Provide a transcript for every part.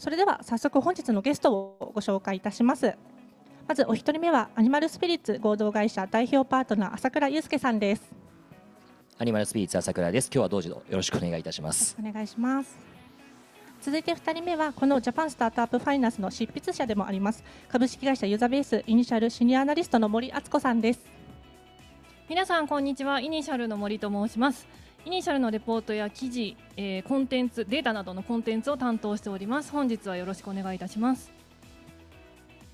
それでは早速本日のゲストをご紹介いたします。まずお一人目はアニマルスピリッツ合同会社代表パートナー朝倉祐介さんです。アニマルスピリッツ朝倉です。今日はどうぞよろしくお願いいたします。お願いします。続いて2人目はこのジャパンスタートアップファイナンスの執筆者でもあります株式会社ユーザベースイニシャルシニアアナリストの森敦子さんです。皆さんこんにちは。イニシャルの森と申しますイニシャルのレポートや記事、えー、コンテンツデータなどのコンテンツを担当しております。本日はよろしくお願いいたします。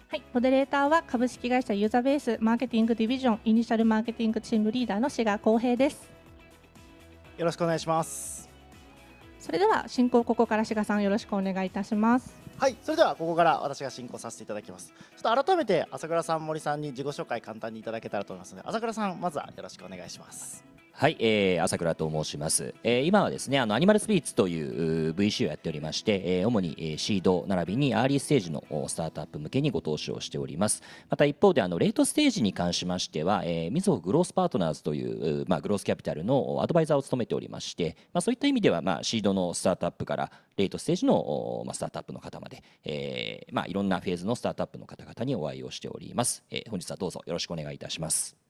はい、モデレーターは株式会社ユーザベースマーケティングディビジョンイニシャルマーケティングチームリーダーの志賀光平です。よろしくお願いします。それでは進行ここから志賀さんよろしくお願いいたします。はい。それではここから私が進行させていただきます。ちょっと改めて朝倉さん森さんに自己紹介簡単にいただけたらと思いますので朝倉さんまずはよろしくお願いしますはい、えー、朝倉と申します、えー、今はですねあのアニマルスピリッツという VC をやっておりまして、えー、主に、えー、シード並びにアーリーステージのスタートアップ向けにご投資をしております。また一方であのレートステージに関しましては、えー、みずほグロースパートナーズという、まあ、グロースキャピタルのアドバイザーを務めておりまして、まあ、そういった意味では、まあ、シードのスタートアップからレートステージの、まあ、スタートアップの方まで、えーまあ、いろんなフェーズのスタートアップの方々にお会いをしております、えー、本日はどうぞよろしくお願いいたします。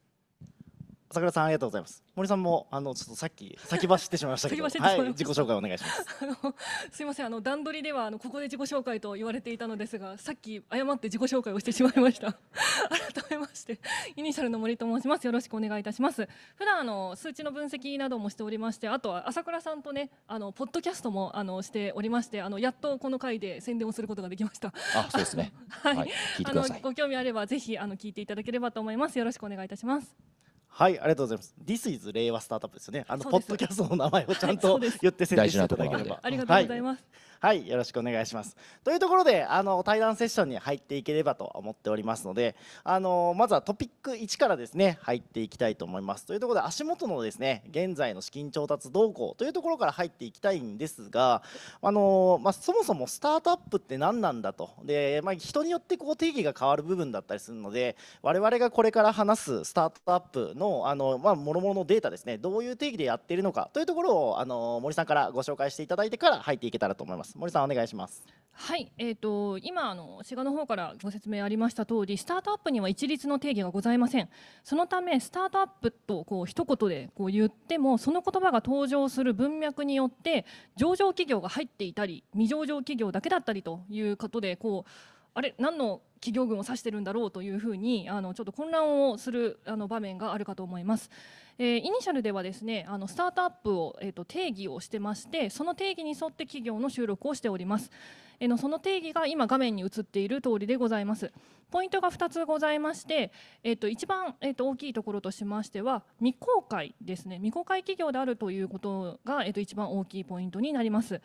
朝倉さんありがとうございます。森さんもあのちょっとさっき先走ってしまいましたけど、はい、自己紹介お願いします。あ のすいませんあの段取りではあのここで自己紹介と言われていたのですがさっき誤って自己紹介をしてしまいました。改めましてイニシャルの森と申します。よろしくお願いいたします。普段あの数値の分析などもしておりましてあとは朝倉さんとねあのポッドキャストもあのしておりましてあのやっとこの回で宣伝をすることができました。あそうですね。はい、はい、あのご興味あればぜひあの聞いていただければと思います。よろしくお願いいたしますはいありがとうございます。This is 令和スタートアップですよね。あのポッドキャストの名前をちゃんと言って宣伝していただければ。ありがとうございます、はいはいよろしくお願いします。というところであの対談セッションに入っていければと思っておりますのであのまずはトピック1からですね入っていきたいと思います。というところで足元のですね現在の資金調達動向というところから入っていきたいんですがあのまあ、そもそもスタートアップって何なんだと。で、まあ、人によってこう定義が変わる部分だったりするので我々がこれから話すスタートアップのあの、まあ、もろもろのデータですねどういう定義でやっているのかというところをあの森さんからご紹介していただいてから入っていけたらと思います。森さんお願いします。はい、えーと、今あの滋賀の方からご説明ありました通りスタートアップには一律の定義がございません。そのためスタートアップとこう一言でこう言ってもその言葉が登場する文脈によって上場企業が入っていたり未上場企業だけだったりということでこうあれ何の企業群を指してるんだろうというふうにあのちょっと混乱をするあの場面があるかと思います。えー、イニシャルではですねあのスタートアップを、えーと、定義をしてましてその定義に沿って企業の収録をしております、え、のその定義が今画面に映っている通りでございます。ポイントが2つございまして、えーと、一番、えーと、大きいところとしましては未公開ですね。未公開企業であるということが、えー、と一番大きいポイントになります。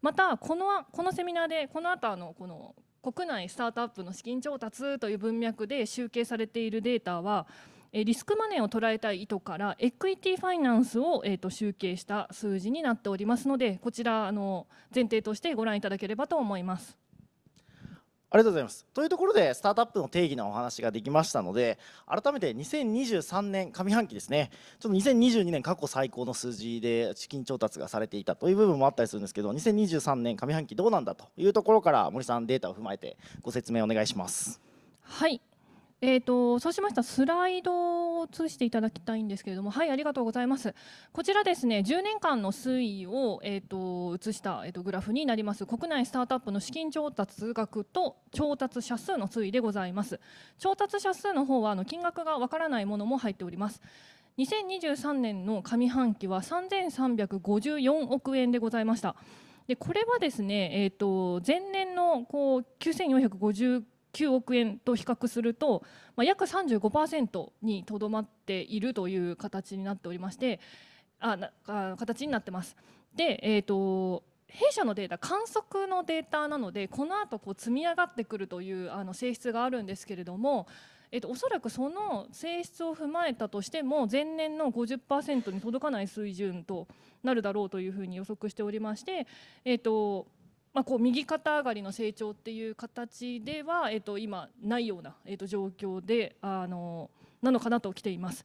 またこのこのセミナーでこの後あのこの国内スタートアップの資金調達という文脈で集計されているデータはリスクマネーを捉えたい意図からエクイティファイナンスを、えー、と集計した数字になっておりますのでこちらあの前提としてご覧いただければと思います。ありがとうございます。というところでスタートアップの定義のお話ができましたので改めて2023年上半期ですねちょっと2022年過去最高の数字で資金調達がされていたという部分もあったりするんですけど2023年上半期どうなんだというところから森さんデータを踏まえてご説明お願いします。はいえーと、そうしましたスライドを映していただきたいんですけれどもはいありがとうございます。こちらですね10年間の推移を、えーと、映した、えーと、グラフになります。国内スタートアップの資金調達額と調達者数の推移でございます。調達者数の方はあの金額がわからないものも入っております。2023年の上半期は3354億円でございました。でこれはですね、えー、と前年のこう9450 9億円と比較すると、まあ、約35%にとどまっているという形になっておりましてああ形になってます。で、えーと、弊社のデータ観測のデータなのでこの後こう積み上がってくるというあの性質があるんですけれども、えーと、おそらくその性質を踏まえたとしても前年の50%に届かない水準となるだろうというふうに予測しておりまして、えーとまあ、こう右肩上がりの成長っていう形では、えっと、今ないような、えっと、状況であのなのかなと来ています。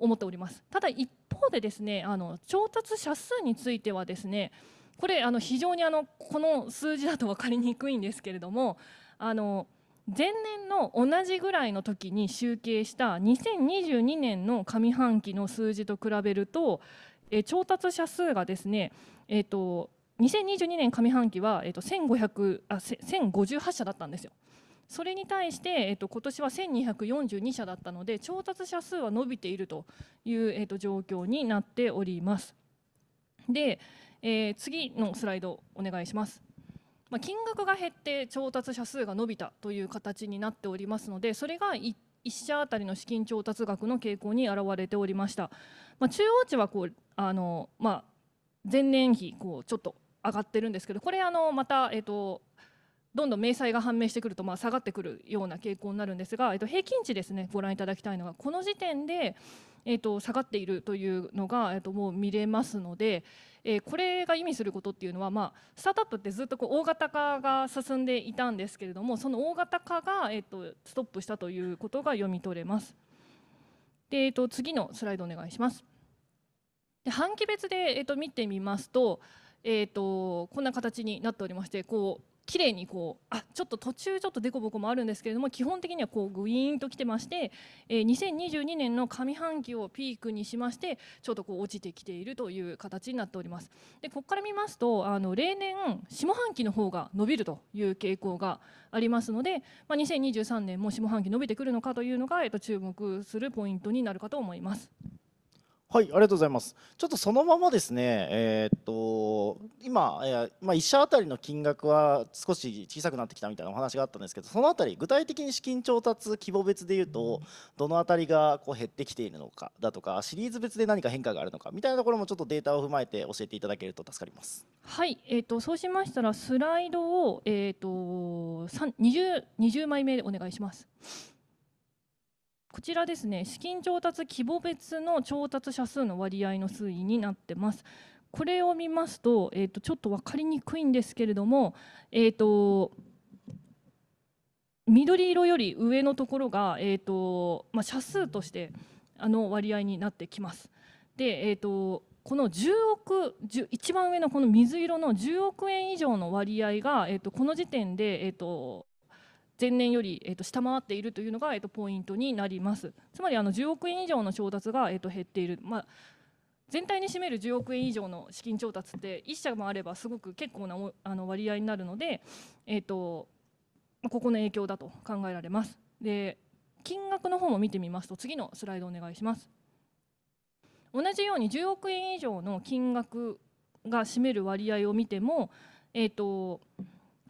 思っておりますただ一方でですねあの調達者数についてはですねこれあの非常にあのこの数字だと分かりにくいんですけれどもあの前年の同じぐらいの時に集計した2022年の上半期の数字と比べると、え調達者数がですね、えーと、2022年上半期は、えーと、1500あ1058社だったんですよ。それに対して、えーと、今年は1242社だったので調達者数は伸びているという、えー、と状況になっております。で、えー、次のスライドお願いします。まあ、金額が減って調達者数が伸びたという形になっておりますのでそれが1社当たりの資金調達額の傾向に表れておりました、まあ、中央値はこうあの、まあ、前年比こうちょっと上がってるんですけどこれあのまた、えっと、どんどん明細が判明してくるとまあ下がってくるような傾向になるんですが、えっと、平均値ですねご覧いただきたいのがこの時点で、えっと、下がっているというのが、えっと、もう見れますので、えー、これが意味することっていうのは、まあ、スタートアップってずっとこう大型化が進んでいたんですけれどもその大型化が、えーと、ストップしたということが読み取れます。でえーと、次のスライドお願いします。で半期別で、えーと、見てみますと,、えー、とこんな形になっておりましてこう綺麗にこうあちょっと途中ちょっと凸凹もあるんですけれども基本的にはこうグイーンときてまして、えー、2022年の上半期をピークにしましてちょっとこう落ちてきているという形になっておりますでここから見ますとあの例年下半期の方が伸びるという傾向がありますので、まあ、2023年も下半期伸びてくるのかというのが、えー、と注目するポイントになるかと思います。はい、ありがとうございます。ちょっとそのままですね、えー、っと今、えー、まあ、1社当たりの金額は少し小さくなってきたみたいなお話があったんですけど、そのあたり、具体的に資金調達規模別でいうと、どのあたりがこう減ってきているのかだとか、シリーズ別で何か変化があるのかみたいなところもちょっとデータを踏まえて教えていただけると助かります。はい、えー、っとそうしましたら、スライドを、えー、っと 20, 20枚目でお願いします。こちらですね資金調達規模別の調達者数の割合の推移になってます。これを見ますと,、えー、とちょっと分かりにくいんですけれども、えーと、緑色より上のところが、えーとまあ、社数としてあの割合になってきます。で、えーと、この10億一番上のこの水色の10億円以上の割合が、えーとこの時点で、えー、と前年より、えー、と下回っているというのが、えー、とポイントになります。つまりあの10億円以上の調達が、えー、と減っている、まあ、全体に占める10億円以上の資金調達って1社もあればすごく結構なあの割合になるので、えーとここの影響だと考えられます。で金額の方も見てみますと次のスライドお願いします。同じように10億円以上の金額が占める割合を見ても、えーと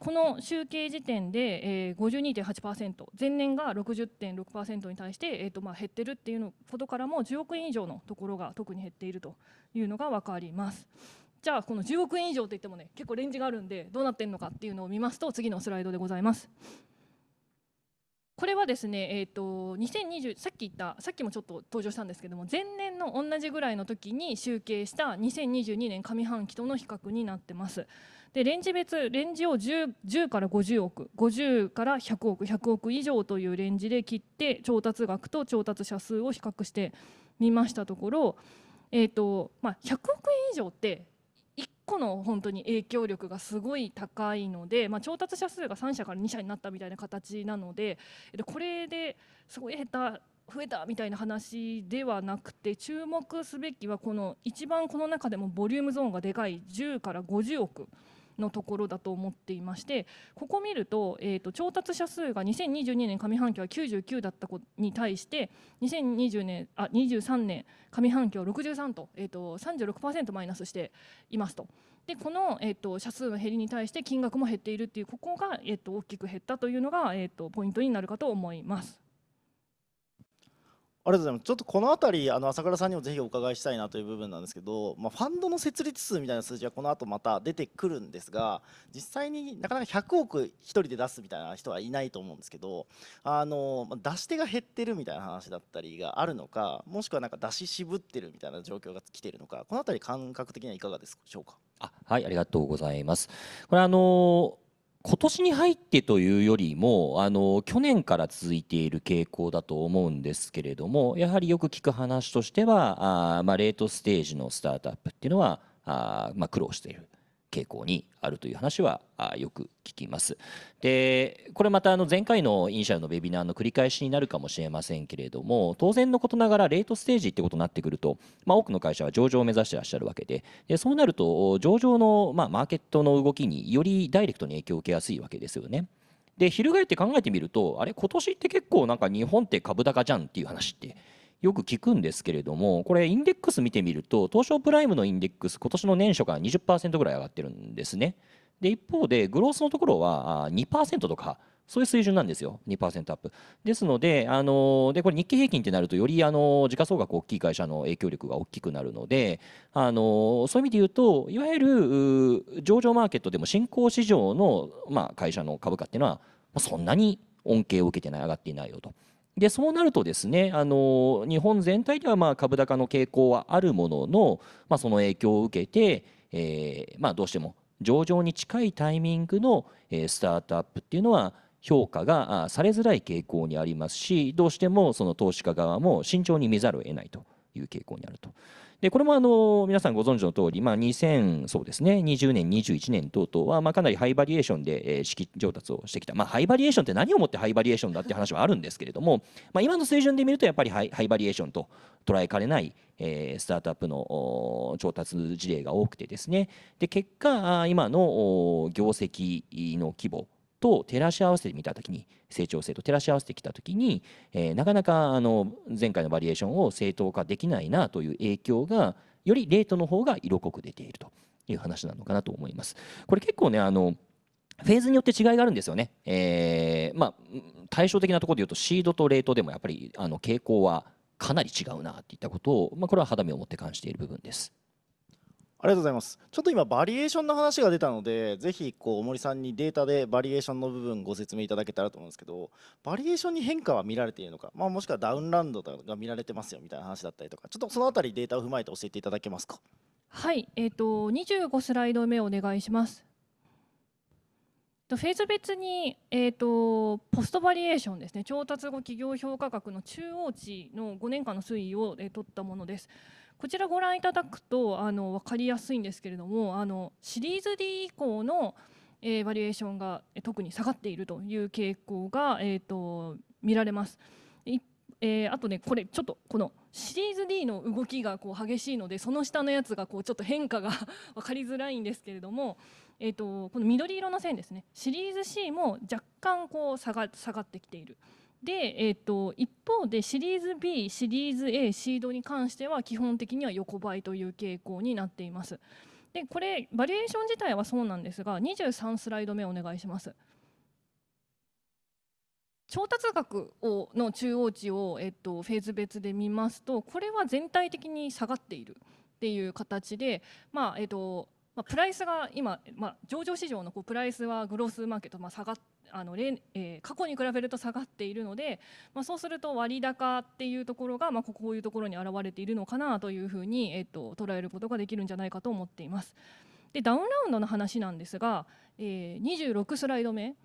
この集計時点で、えー、52.8%前年が60.6%に対して、えーとまあ、減ってるっていうのことからも10億円以上のところが特に減っているというのが分かります。じゃあこの10億円以上といってもね結構レンジがあるんでどうなってるのかっていうのを見ますと次のスライドでございます。これはですね、えーと、2020さっき言ったさっきもちょっと登場したんですけども前年の同じぐらいの時に集計した2022年上半期との比較になってます。でレンジ別レンジを 10, 10から50億50から100億100億以上というレンジで切って調達額と調達者数を比較してみましたところ、えーとまあ、100億円以上って1個の本当に影響力がすごい高いので、まあ、調達者数が3社から2社になったみたいな形なのでこれですごい下手増えたみたいな話ではなくて注目すべきはこの一番この中でもボリュームゾーンがでかい10から50億のところだと思っていましてここ見ると,、えーと、調達者数が2022年上半期は99だった子に対して2020年あ23年上半期は63と,、えーと、36%マイナスしていますと。でこの、えーと、社数の減りに対して金額も減っているっていうここが、えー、と大きく減ったというのが、えー、とポイントになるかと思います。ありがとうございます。ちょっとこの辺りあの朝倉さんにもぜひお伺いしたいなという部分なんですけど、まあ、ファンドの設立数みたいな数字はこの後また出てくるんですが実際になかなか100億1人で出すみたいな人はいないと思うんですけどあの出し手が減ってるみたいな話だったりがあるのかもしくはなんか出し渋ってるみたいな状況が来ているのかこの辺り感覚的にはいかがでしょうか？あはいありがとうございます。これあの今年に入ってというよりもあの去年から続いている傾向だと思うんですけれどもやはりよく聞く話としてはあ、まあ、レートステージのスタートアップっていうのはあ、まあ、苦労している。傾向にあるという話はよく聞きます。でこれまたあの前回のイニシャルのウェビナーの繰り返しになるかもしれませんけれども当然のことながらレートステージってことになってくると、まあ、多くの会社は上場を目指してらっしゃるわけででそうなると上場の、まあ、マーケットの動きによりダイレクトに影響を受けやすいわけですよね。で翻って考えてみるとあれ今年って結構なんか日本って株高じゃんっていう話ってよく聞くんですけれどもこれインデックス見てみると東証プライムのインデックス今年の年初から20%ぐらい上がってるんですねで一方でグロースのところは2%とかそういう水準なんですよ、2%アップ。ですので、あのでこれ日経平均ってなると、よりあの時価総額大きい会社の影響力が大きくなるので、あのそういう意味で言うと、いわゆる上場マーケットでも新興市場の、まあ、会社の株価っていうのは、そんなに恩恵を受けてない、上がっていないよと。でそうなるとですねあの日本全体ではま株高の傾向はあるものの、まあ、その影響を受けて、えーまあ、どうしても上場に近いタイミングの、え、スタートアップっていうのは評価がされづらい傾向にありますしどうしてもその投資家側も慎重に見ざるを得ないという傾向にあると。でこれもあの皆さんご存知の通り、まあ、2000そうですね20年21年等々はまあかなりハイバリエーションで、え資金調達をしてきた、まあ、ハイバリエーションって何をもってハイバリエーションだって話はあるんですけれども、まあ、今の水準で見るとやっぱりハイハイバリエーションと捉えかねない、えー、スタートアップの調達事例が多くてですね。で結果今の業績の規模と照らし合わせてみたときに成長性と照らし合わせてきたときに、えー、なかなかあの前回のバリエーションを正当化できないなという影響がよりレートの方が色濃く出ているという話なのかなと思います。これ結構ねあのフェーズによって違いがあるんですよね。えー、まあ対照的なところで言うとシードとレートでもやっぱりあの傾向はかなり違うなっていったことを、まあ、これは肌身を持って感じている部分です。ありがとうございます。ちょっと今バリエーションの話が出たので、ぜひこう森さんにデータでバリエーションの部分ご説明いただけたらと思うんですけど、バリエーションに変化は見られているのか、まあ、もしくはダウンランドが見られてますよみたいな話だったりとか、ちょっとそのあたりデータを踏まえて教えていただけますか？はい、えっ、ー、と25スライド目お願いします。フェーズ別に、えーと、ポストバリエーションですね調達後企業評価額の中央値の5年間の推移を、えー、取ったものです。こちらご覧いただくとあの分かりやすいんですけれどもあのシリーズ D 以降の、えー、バリエーションが特に下がっているという傾向が、えーと、見られます。えー、あとねこれちょっとこのシリーズ D の動きがこう激しいのでその下のやつがこうちょっと変化が 分かりづらいんですけれども、えーとこの緑色の線ですねシリーズ C も若干こう下が下がってきている。で、えーと、一方でシリーズ B シリーズ A シードに関しては基本的には横ばいという傾向になっています。でこれバリエーション自体はそうなんですが23スライド目お願いします。調達額をの中央値を、えっと、フェーズ別で見ますとこれは全体的に下がっているっていう形で、まあえっとまあ、プライスが今、まあ、上場市場のこうプライスはグロースマーケット、まあ、下があの、えー、過去に比べると下がっているので、まあ、そうすると割高っていうところが、まあ、こういうところに表れているのかなというふうに、えー、と捉えることができるんじゃないかと思っています。でダウンラウンドの話なんですが、えー、26スライド目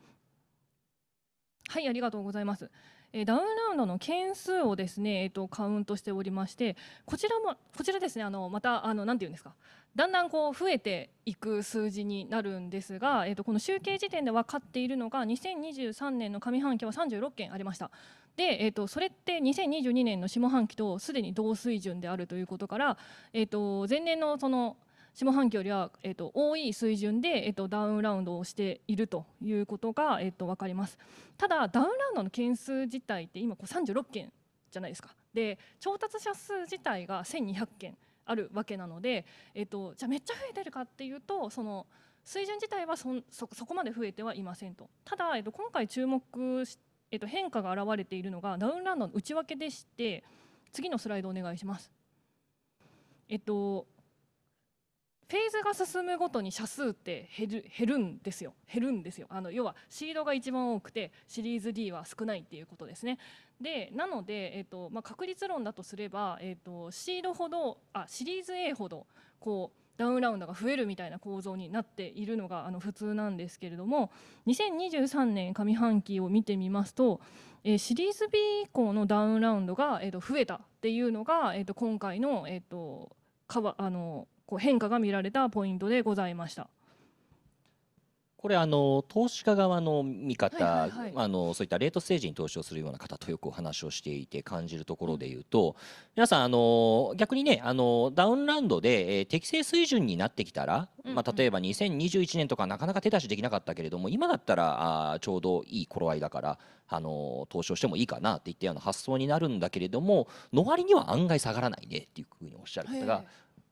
はいありがとうございます。えダウンラウンドの件数をですね、えー、とカウントしておりましてこちらもこちらですねあのまたあのなんていうんですかだんだんこう増えていく数字になるんですが、えー、とこの集計時点で分かっているのが2023年の上半期は36件ありました。で、えー、とそれって2022年の下半期とすでに同水準であるということから、えー、と前年のその下半期よりは、えー、と多い水準で、えー、とダウンラウンドをしているということが、えー、と分かります。ただダウンラウンドの件数自体って今こう36件じゃないですか。で調達者数自体が1200件あるわけなので、えー、とじゃあめっちゃ増えてるかっていうとその水準自体はそそこまで増えてはいませんと。ただ、えー、と今回注目、えー、と変化が現れているのがダウンラウンドの内訳でして次のスライドお願いします。えっとフェーズが進むごとに社数って減る減るんですよ。減るんですよ。あの要はシードが一番多くてシリーズ D は少ないっていうことですね。でなので、えーとまあ、確率論だとすれば、えーと、シードほどあシリーズ A ほどこうダウンラウンドが増えるみたいな構造になっているのがあの普通なんですけれども2023年上半期を見てみますと、えー、シリーズ B 以降のダウンラウンドが、えー、と増えたっていうのが、えー、と今回の,、えー、とかわあのこう変化が見られたポイントでございました。これあの投資家側の見方、あのそういったレートステージに投資をするような方とよくお話をしていて感じるところで言うと皆さんあの逆にねあのダウンラウンドで、えー、適正水準になってきたら、まあ、例えば2021年とかなかなか手出しできなかったけれども今だったらあちょうどいい頃合いだからあの投資をしてもいいかなっていったような発想になるんだけれどもの割には案外下がらないねっていうふうにおっしゃる方が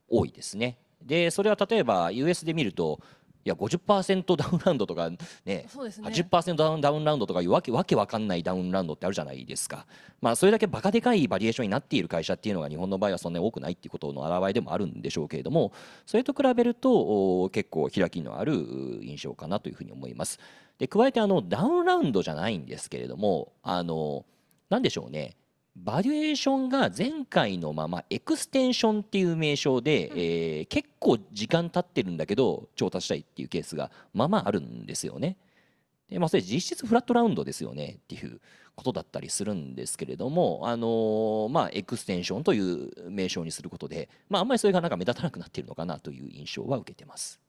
多いですね。でそれは例えば US で見るといや50%ダウンラウンドとかねそうですね80%ダウンダウンラウンドとかいうわけわけわかんないダウンラウンドってあるじゃないですか、まあ、それだけバカでかいバリエーションになっている会社っていうのが日本の場合はそんなに多くないっていうことの表れでもあるんでしょうけれどもそれと比べると結構開きのある印象かなというふうに思います。で加えてあのダウンラウンドじゃないんですけれどもあのなんでしょうねバリエーションが前回のままエクステンションっていう名称で、うん、えー、結構時間経ってるんだけど調達したいっていうケースがまあまああるんですよね。でまあ、それ実質フラットラウンドですよねっていうことだったりするんですけれども、あのー、まあ、エクステンションという名称にすることで、まあ、あんまりそれがなんか目立たなくなっているのかなという印象は受けてます。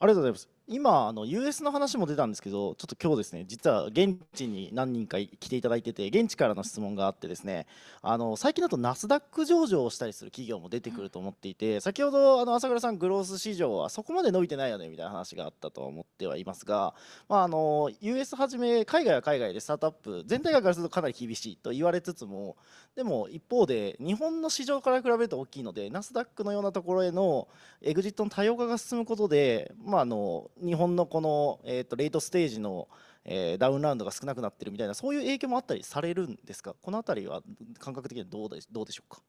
ありがとうございます。今あの US の話も出たんですけどちょっと今日ですね実は現地に何人か来ていただいてて現地からの質問があってですねあの最近だとナスダック上場をしたりする企業も出てくると思っていて先ほどあの朝倉さんグロース市場はそこまで伸びてないよねみたいな話があったと思ってはいますが、まあ、あの US はじめ海外は海外でスタートアップ全体からするとかなり厳しいと言われつつもでも一方で日本の市場から比べると大きいのでナスダックのようなところへのエグジットの多様化が進むことで、まあ、あの日本のこの、えーと、レートステージの、えー、ダウンラウンドが少なくなってるみたいなそういう影響もあったりされるんですか？この辺りは感覚的にはどうでどうでしょうか？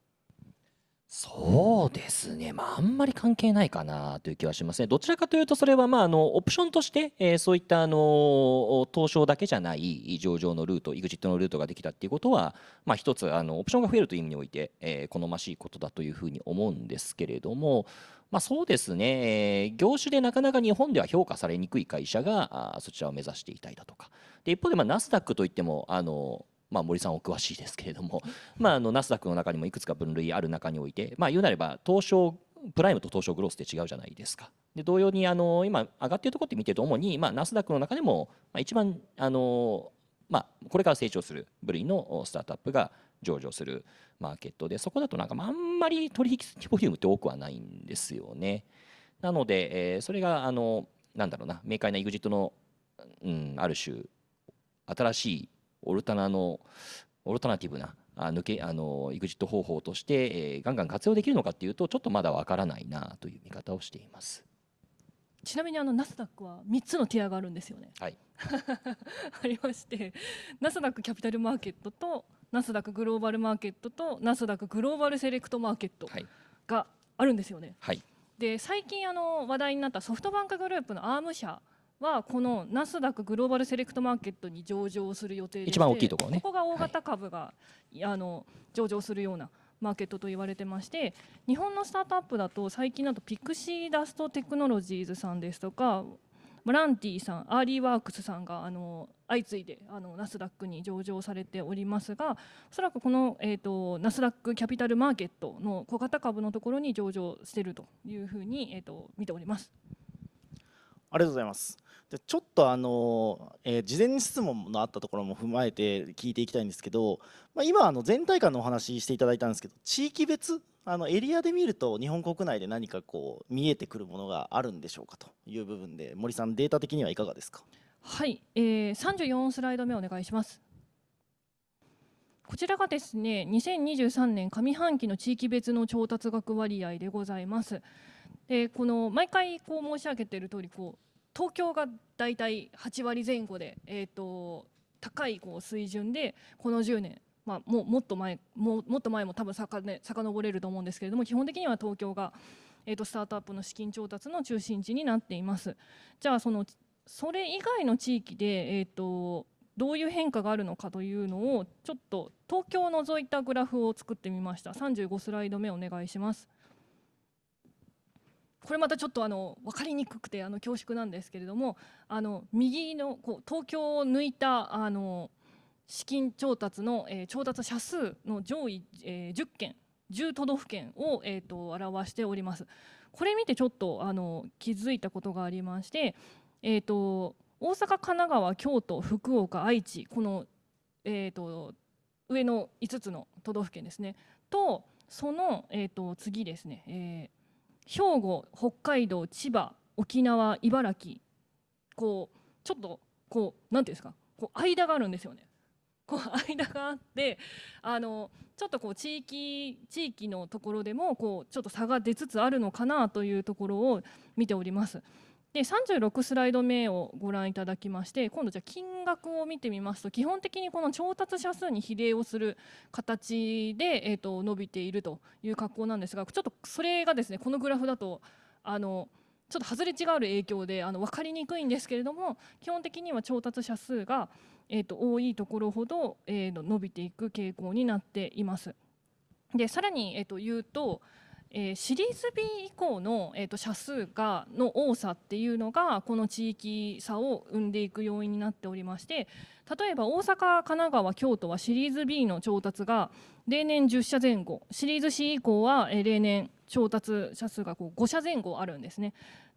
そうですね、まあ、あんまり関係ないかなという気はしますね。どちらかというと、それはまああのオプションとして、えー、そういったあの東証だけじゃない上場のルート、EXIT のルートができたっていうことは、まあ、一つあのオプションが増えるという意味において、えー、好ましいことだというふうに思うんですけれども、まあ、そうですね、業種でなかなか日本では評価されにくい会社がそちらを目指していたいだとか、で一方で、ま、ナスダックといっても、あのまあ、森さんお詳しいですけれども、まあ、のナスダックの中にもいくつか分類ある中において、まあ、言うなれば東証プライムと東証グロースって違うじゃないですか。で同様にあの今上がっているところって見てると主に、ま、ナスダックの中でも、まあ、一番あの、まあ、これから成長する部類のスタートアップが上場するマーケットでそこだとなんかあんまり取引ボリュームって多くはないんですよね。なので、えー、それがあのなんだろうな明快な EXIT の、うん、ある種新しいオルタナのオルタナティブなあ抜けあの EXIT 方法として、えー、ガンガン活用できるのかっていうとちょっとまだわからないなという見方をしています。ちなみにあのナスダックは3つのティアがあるんですよね。はい、ありましてナスダックキャピタルマーケットとナスダックグローバルマーケットとナスダックグローバルセレクトマーケットがあるんですよね。はい、で最近あの話題になったソフトバンクグループのアーム社はこのナスダックグローバルセレクトマーケットに上場する予定で一番大きいところね。ここが大型株が、はい、あの上場するようなマーケットと言われてまして日本のスタートアップだと最近だとピクシーダストテクノロジーズさんですとかワランティさんアーリーワークスさんがあの相次いであのナスダックに上場されておりますがおそらくこの、えーと、ナスダックキャピタルマーケットの小型株のところに上場しているというふうに、えーと、見ております。ありがとうございます。でちょっとあの、えー、事前質問のあったところも踏まえて聞いていきたいんですけど、まあ、今あの全体感のお話ししていただいたんですけど地域別あのエリアで見ると日本国内で何かこう見えてくるものがあるんでしょうかという部分で森さんデータ的にはいかがですか？はい、えー、34スライド目お願いします。こちらがですね2023年上半期の地域別の調達額割合でございます。でこの毎回こう申し上げている通りこう東京がだいたい8割前後で、えーと、高いこう水準でこの10年まあ、もうもっと前ももっと前も多分さか、ね、遡れると思うんですけれども基本的には東京が、えーと、スタートアップの資金調達の中心地になっています。じゃあそのそれ以外の地域で、えーとどういう変化があるのかというのをちょっと東京を除いたグラフを作ってみました。35スライド目お願いします。これまたちょっとあの分かりにくくてあの恐縮なんですけれどもあの右のこう東京を抜いたあの資金調達の、えー、調達者数の上位、えー、10県10都道府県を、えーと、表しております。これ見てちょっとあの気づいたことがありまして、えーと、大阪、神奈川、京都、福岡、愛知この、えーと、上の5つの都道府県ですねとその、えー、と次ですね、えー、兵庫、北海道、千葉、沖縄、茨城こうちょっとこう何ていうんですかこう間があるんですよね。こう間があってあのちょっとこう地域地域のところでもこうちょっと差が出つつあるのかなというところを見ております。で36スライド目をご覧いただきまして今度じゃ金額を見てみますと基本的にこの調達者数に比例をする形で、えー、と伸びているという格好なんですがちょっとそれがですねこのグラフだとあのちょっと外れ違う影響であの分かりにくいんですけれども基本的には調達者数がえーと、多いところほど、えー、伸びていく傾向になっています。でさらに、えーと、言うと、えー、シリーズ B 以降の、えーと、社数がの多さっていうのがこの地域差を生んでいく要因になっておりまして例えば大阪、神奈川、京都はシリーズ B の調達が例年10社前後シリーズ C 以降は、えー、例年調達者数がこう5社前後あるんですね。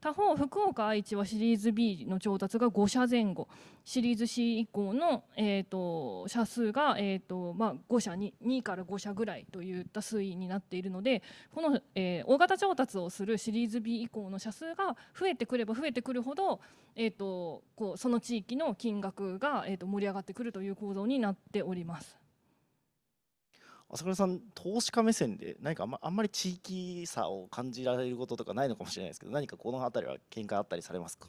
他方福岡愛知はシリーズ B の調達が5社前後シリーズ C 以降の、えーと、社数が、えーとまあ、5社に2から5社ぐらいといった推移になっているのでこの、えー、大型調達をするシリーズ B 以降の社数が増えてくれば増えてくるほど、えーと、こうその地域の金額が、えーと盛り上がってくるという構造になっております。朝倉さん投資家目線で何かあんまあんまり地域差を感じられることとかないのかもしれないですけど何かこの辺りは見解あったりされますか？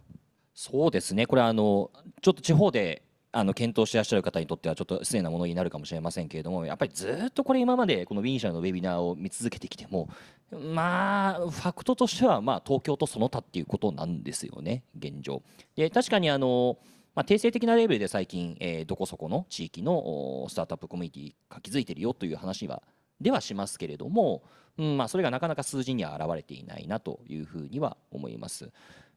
そうですねこれあのちょっと地方であの検討してらっしゃる方にとってはちょっと失礼なものになるかもしれませんけれどもやっぱりずっとこれ今までこのウィンシャーのウェビナーを見続けてきてもまあファクトとしてはま東京とその他っていうことなんですよね現状。で確かにあのまあ、定性的なレベルで最近、えー、どこそこの地域のスタートアップコミュニティが築いてるよという話はではしますけれども、うんまあ、それがなかなか数字には表れていないなというふうには思います。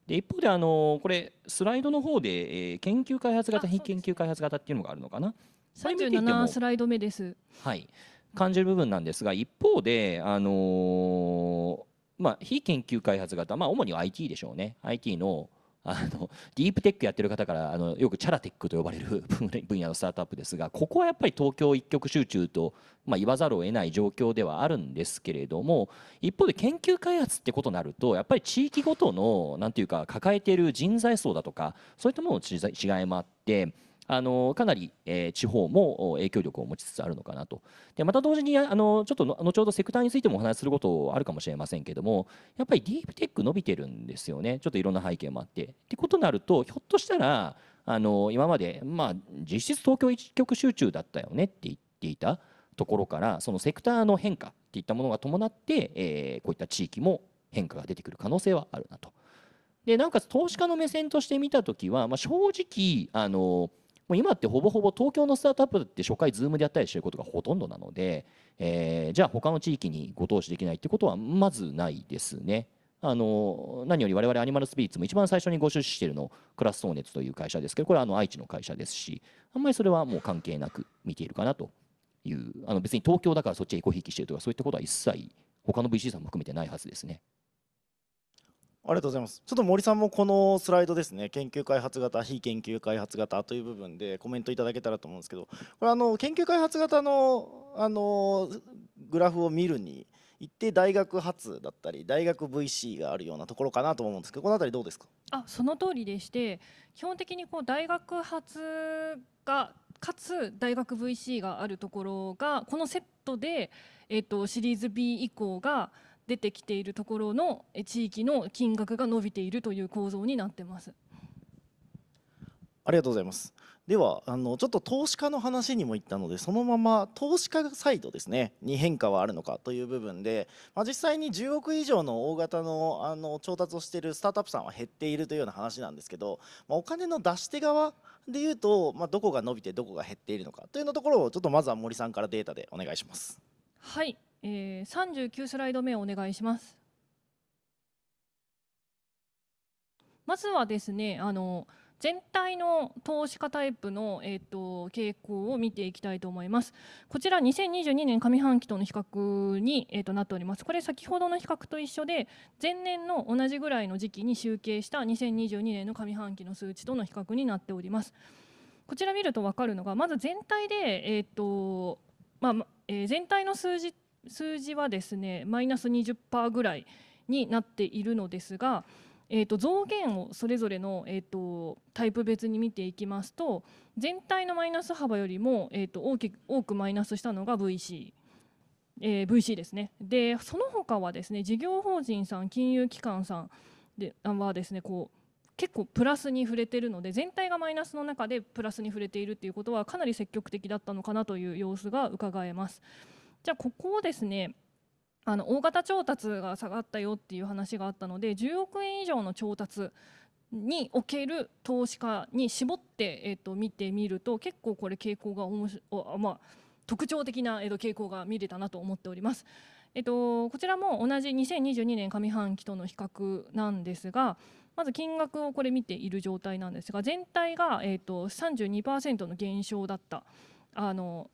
で一方であのこれスライドの方で、えー、研究開発型非研究開発型っていうのがあるのかな？37スライド目です。はい。感じる部分なんですが一方であのー、まあ非研究開発型まあ主に IT でしょうね。IT のあのディープテックやってる方からあのよくチャラテックと呼ばれる分野 のスタートアップですがここはやっぱり東京一極集中と、まあ、言わざるを得ない状況ではあるんですけれども一方で研究開発ってことになるとやっぱり地域ごとのなんていうか抱えている人材層だとかそういったものの違いもあって。あのかなり、えー、地方も影響力を持ちつつあるのかなとでまた同時にあのちょっと後ほどセクターについてもお話しすることあるかもしれませんけどもやっぱりディープテック伸びてるんですよねちょっといろんな背景もあって。ってことになるとひょっとしたらあの今まで、まあ、実質東京一極集中だったよねって言っていたところからそのセクターの変化っていったものが伴って、えー、こういった地域も変化が出てくる可能性はあるなと。でなおかつ投資家の目線として見た時は、まあ、正直あのもう今ってほぼほぼ東京のスタートアップって初回ズームでやったりしてることがほとんどなので、えー、じゃあ他の地域にご投資できないってことはまずないですね。あの何より我々アニマルスピリッツも一番最初にご出資しているのクラッソーネという会社ですけどこれはあの愛知の会社ですしあんまりそれはもう関係なく見ているかなというあの別に東京だからそっちへエコひいきしてるとかそういったことは一切他の VC さんも含めてないはずですね。ありがとうございます。ちょっと森さんもこのスライドですね、研究開発型、非研究開発型という部分でコメントいただけたらと思うんですけど、これあの研究開発型のあのグラフを見るに一定大学発だったり大学 VC があるようなところかなと思うんですけどこの辺りどうですか？あその通りでして基本的にこう大学発がかつ大学 VC があるところがこのセットで、えーとシリーズ B 以降が出てきているところの地域の金額が伸びているという構造になってます。ありがとうございます。ではあのちょっと投資家の話にも行ったのでそのまま投資家サイドですねに変化はあるのかという部分で、まあ、実際に10億以上の大型のあの調達をしているスタートアップさんは減っているというような話なんですけど、まあ、お金の出し手側でいうと、まあ、どこが伸びてどこが減っているのかというのところをちょっとまずは森さんからデータでお願いします。はいえー、39スライド目をお願いします。まずはですねあの全体の投資家タイプの、えーと、傾向を見ていきたいと思います。こちら2022年上半期との比較に、えーとなっております。これ先ほどの比較と一緒で前年の同じぐらいの時期に集計した2022年の上半期の数値との比較になっております。こちら見ると分かるのがまず全体で、えーとまあえー、全体の数字数字はですねマイナス20%ぐらいになっているのですが、えー、と増減をそれぞれの、えー、とタイプ別に見ていきますと全体のマイナス幅よりも、えー、と大きく多くマイナスしたのが VC。えー、VC ですねでその他はですね事業法人さん金融機関さんではですねこう結構プラスに触れてるので全体がマイナスの中でプラスに触れているということはかなり積極的だったのかなという様子が伺えます。じゃあここをですねあの大型調達が下がったよっていう話があったので10億円以上の調達における投資家に絞って、えー、と見てみると結構これ傾向がおもしお、まあ、特徴的な、傾向が見れたなと思っております。えっと、こちらも同じ2022年上半期との比較なんですがまず金額をこれ見ている状態なんですが全体が、えっと、32%の減少だったあの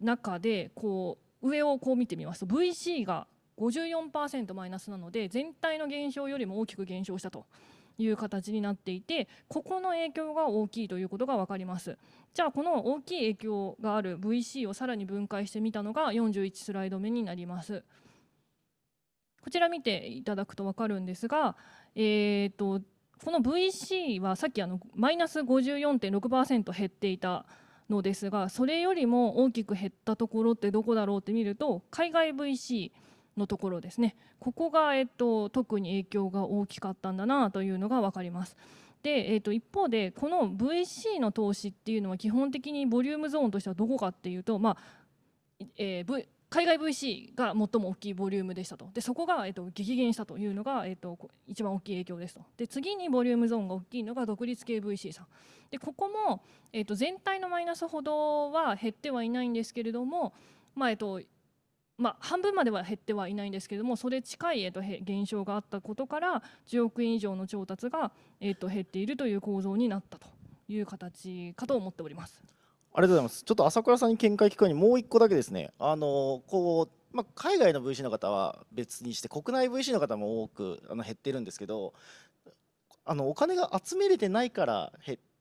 中でこう上をこう見てみますと VC が54%マイナスなので全体の減少よりも大きく減少したという形になっていてここの影響が大きいということが分かります。じゃあこの大きい影響がある VC をさらに分解してみたのが41スライド目になります。こちら見ていただくと分かるんですが、えーと、この VC はさっきあのマイナス54.6%減っていたのですがそれよりも大きく減ったところってどこだろうって見ると海外 VC のところですねここが、えっと、特に影響が大きかったんだなというのが分かります。で、えー、と一方でこの VC の投資っていうのは基本的にボリュームゾーンとしてはどこかっていうと、まあえー、v 海外 VC が最も大きいボリュームでしたと。でそこが、えー、と激減したというのが、えー、と一番大きい影響ですと。で次にボリュームゾーンが大きいのが独立系 VC さん。でここも、えー、と全体のマイナスほどは減ってはいないんですけれども、まあえーとまあ、半分までは減ってはいないんですけれどもそれ近い、えー、と減少があったことから10億円以上の調達が、えー、と減っているという構造になったという形かと思っております。ありがとうございます。ちょっと朝倉さんに見解聞くようにもう一個だけですね。あのこうまあ、海外の VC の方は別にして国内 VC の方も多くあの減ってるんですけどあのお金が集めれてないから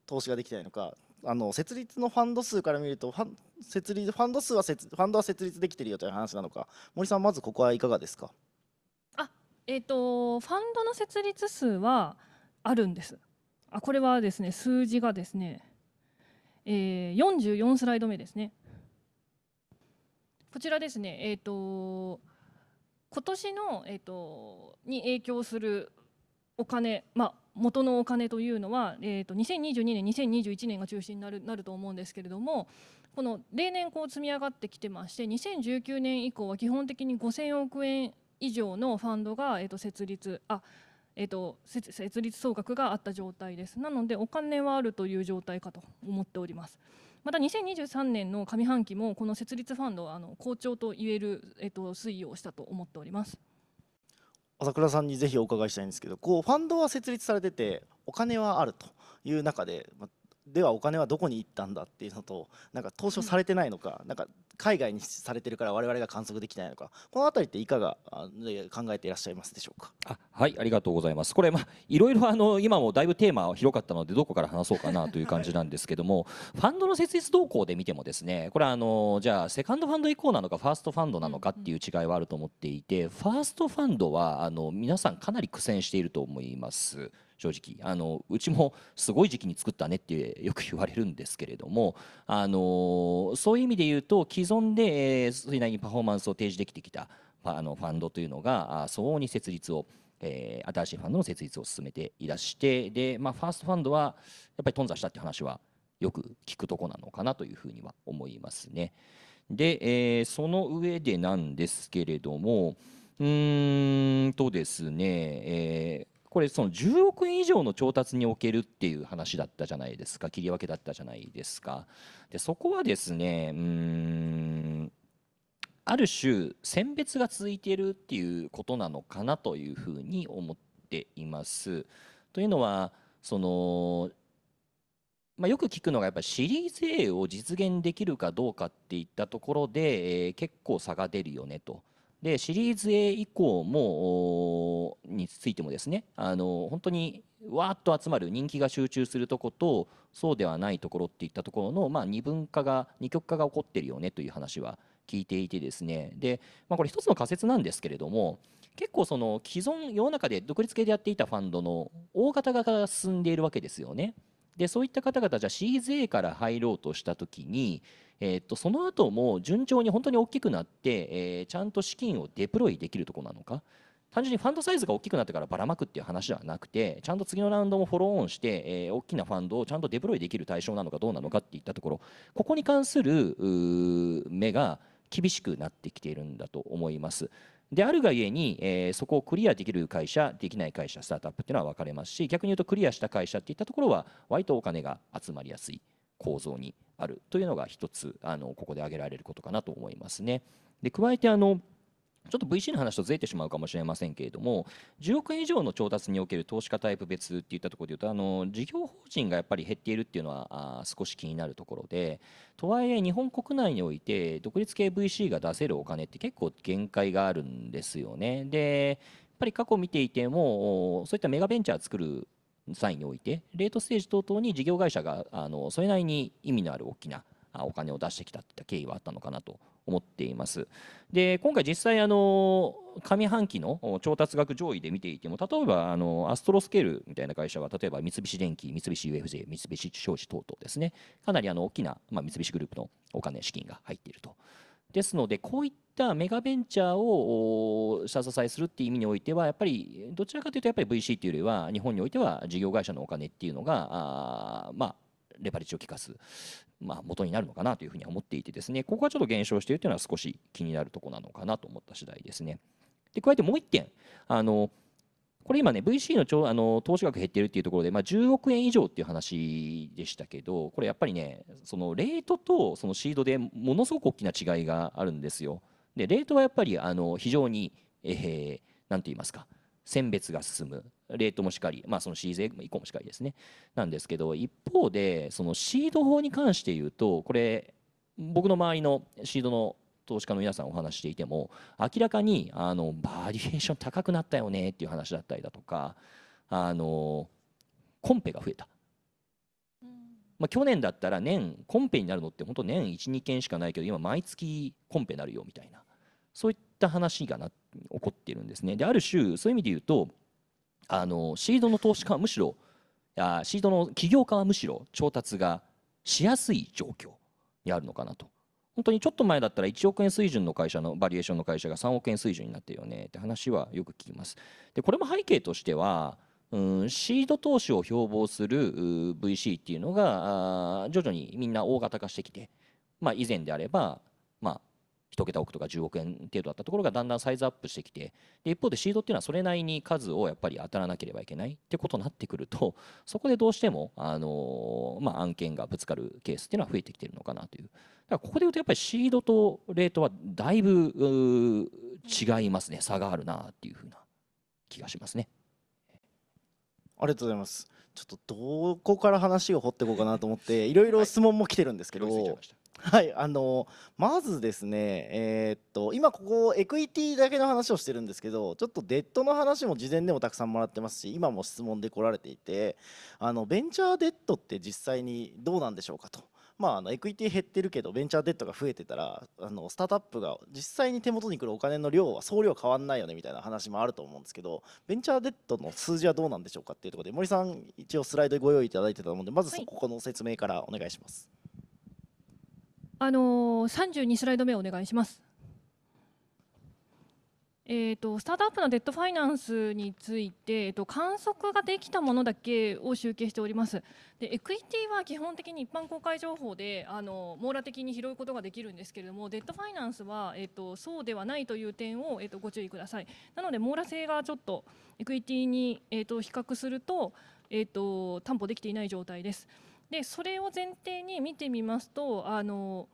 投資ができてないのかあの設立のファンド数から見るとファン設立ファンド数は設ファンドは設立できてるよという話なのか森さんまずここはいかがですか？あえっ、ー、とファンドの設立数はあるんですあこれはですね数字がですねえー、44スライド目ですね。こちらですね、えーと、今年の、えーと、に影響するお金、まあ、元のお金というのは、えーと、2022年、2021年が中心になるなると思うんですけれども、この例年こう積み上がってきてまして、2019年以降は基本的に5000億円以上のファンドが、えー、と設立、あえーと、設立総額があった状態です。なのでお金はあるという状態かと思っております。また2023年の上半期もこの設立ファンドはあの好調と言える、えーと、推移をしたと思っております。朝倉さんにぜひお伺いしたいんですけどこうファンドは設立されててお金はあるという中で、ではお金はどこに行ったんだっていうのとなんか投資をされてないのか、うん、なんか海外にされてるから我々が観測できないのかこの辺りっていかが考えていらっしゃいますでしょうか？あはいありがとうございます。これまあいろいろあの今もだいぶテーマ広かったのでどこから話そうかなという感じなんですけども、ファンドの設立動向で見てもですねこれはあのじゃあセカンドファンド以降なのかファーストファンドなのかっていう違いはあると思っていて、ファーストファンドはあの皆さんかなり苦戦していると思います。正直あのうちもすごい時期に作ったねってよく言われるんですけれどもあのそういう意味で言うと既存で、え、それなりにパフォーマンスを提示できてきたあのファンドというのが相応に設立をえー、新しいファンドの設立を進めていらしてで、まあ、ファーストファンドはやっぱり頓挫したって話はよく聞くとこなのかなというふうには思いますね。で、えー、その上でなんですけれどもうーんとですね、え、これその10億円以上の調達におけるっていう話だったじゃないですか。切り分けだったじゃないですか。でそこはですねうんある種選別が続いているっていうことなのかなというふうに思っています。というのはその、まあ、よく聞くのがやっぱシリーズ A を実現できるかどうかっていったところで、えー結構差が出るよねと。でシリーズ A 以降もについてもですねあの本当にわーっと集まる人気が集中するとことそうではないところっていったところの、まあ、二分化が二極化が起こってるよねという話は聞いていてですねで、まあ、これ一つの仮説なんですけれども結構その既存世の中で独立系でやっていたファンドの大型化が進んでいるわけですよね。でそういった方々じゃ CZ から入ろうとした時に、えーっとその後も順調に本当に大きくなって、えーちゃんと資金をデプロイできるところなのか？単純にファンドサイズが大きくなってからばらまくっていう話ではなくてちゃんと次のラウンドもフォローオンして、えー大きなファンドをちゃんとデプロイできる対象なのかどうなのかっていったところここに関する目が厳しくなってきているんだと思います。であるがゆえに、えーそこをクリアできる会社できない会社スタートアップっていうのは分かれますし逆に言うとクリアした会社っていったところは割とお金が集まりやすい構造にあるというのが一つあのここで挙げられることかなと思いますね。で加えてあのちょっと VC の話とずれてしまうかもしれませんけれども10億円以上の調達における投資家タイプ別っていったところでいうとあの事業法人がやっぱり減っているっていうのはあ少し気になるところでとはいえ日本国内において独立系 VC が出せるお金って結構限界があるんですよね。でやっぱり過去見ていてもそういったメガベンチャー作る際においてレートステージ等々に事業会社があのそれなりに意味のある大きなお金を出してきたといった経緯はあったのかなと思っています。で今回実際あの上半期の調達額上位で見ていても例えばあのアストロスケールみたいな会社は例えば三菱電機三菱 UFJ 三菱商事等々ですねかなりあの大きな、まあ、三菱グループのお金資金が入っていると。ですのでこういったメガベンチャーを下支えするっていう意味においてはやっぱりどちらかというとやっぱり VC っていうよりは日本においては事業会社のお金っていうのがあまあレバレッジを効かす、まあ、元になるのかなというふうに思っていてですねここがちょっと減少しているというのは少し気になるところなのかなと思った次第ですね。で加えてもう一点あのこれ今ね VC のちょあの投資額減ってるっていうところで、まあ、10億円以上っていう話でしたけどこれやっぱりねそのレートとそのシードでものすごく大きな違いがあるんですよ。でレートはやっぱりあの非常に、えー、なんて言いますか選別が進む。レートもしっかり、まあ、そのシーズン以降もしっかりですね。なんですけど一方でそのシード法に関して言うとこれ僕の周りのシードの投資家の皆さんお話していても明らかにあのバリエーション高くなったよねっていう話だったりだとかあのコンペが増えた、まあ、去年だったら年コンペになるのって本当年12件しかないけど今毎月コンペになるよみたいなそういった話がな起こっているんですね。である種そういう意味で言うとあのシードの投資家はむしろあシードの起業家はむしろ調達がしやすい状況にあるのかなと。本当にちょっと前だったら1億円水準の会社のバリエーションの会社が3億円水準になってるよねって話はよく聞きます。でこれも背景としてはうんシード投資を標榜する VC っていうのが徐々にみんな大型化してきて、まあ、以前であれば、1桁億とか10億円程度だったところがだんだんサイズアップしてきてで一方でシードっていうのはそれなりに数をやっぱり当たらなければいけないってことになってくるとそこでどうしても、あのーまあ、案件がぶつかるケースっていうのは増えてきてるのかなという。だからここで言うとやっぱりシードとレートはだいぶ違いますね。差があるなっていうふうな気がしますね。ありがとうございます。ちょっとどこから話を掘っていこうかなと思っていろいろ質問も来てるんですけど、追い はい、あのまずですね、えーっと今ここエクイティだけの話をしてるんですけどちょっとデッドの話も事前でもたくさんもらってますし今も質問で来られていてあのベンチャーデッドって実際にどうなんでしょうかと。まあ、あのエクイティ減ってるけどベンチャーデッドが増えてたらあのスタートアップが実際に手元に来るお金の量は総量変わんないよねみたいな話もあると思うんですけどベンチャーデッドの数字はどうなんでしょうかっていうところで森さん一応スライドご用意いただいてたのでまずそここの説明からお願いします。あのー、32スライド目お願いします。えー、とスタートアップのデッドファイナンスについて、えー、と観測ができたものだけを集計しております。でエクイティは基本的に一般公開情報であの網羅的に拾うことができるんですけれどもデッドファイナンスは、えー、とそうではないという点を、えー、とご注意ください。なので網羅性がちょっとエクイティに、えー、と比較すると,、えー、と担保できていない状態です。でそれを前提に見てみますとあの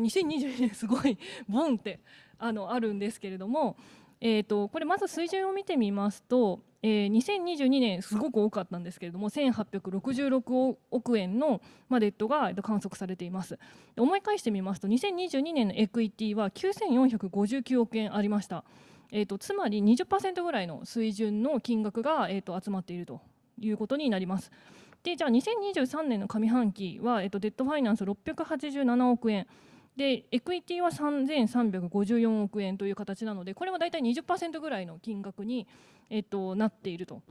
2022年すごいボンってあのあるんですけれども、えー、とこれまず水準を見てみますと,、えー、2022年すごく多かったんですけれども1866億円の、デッドが観測されています。思い返してみますと2022年のエクイティは9459億円ありました、えーと、つまり20%ぐらいの水準の金額が、えーと集まっているということになります。でじゃあ2023年の上半期は、えっと、デッドファイナンス687億円でエクイティは3354億円という形なのでこれは大体20%ぐらいの金額に、えっと、なっていると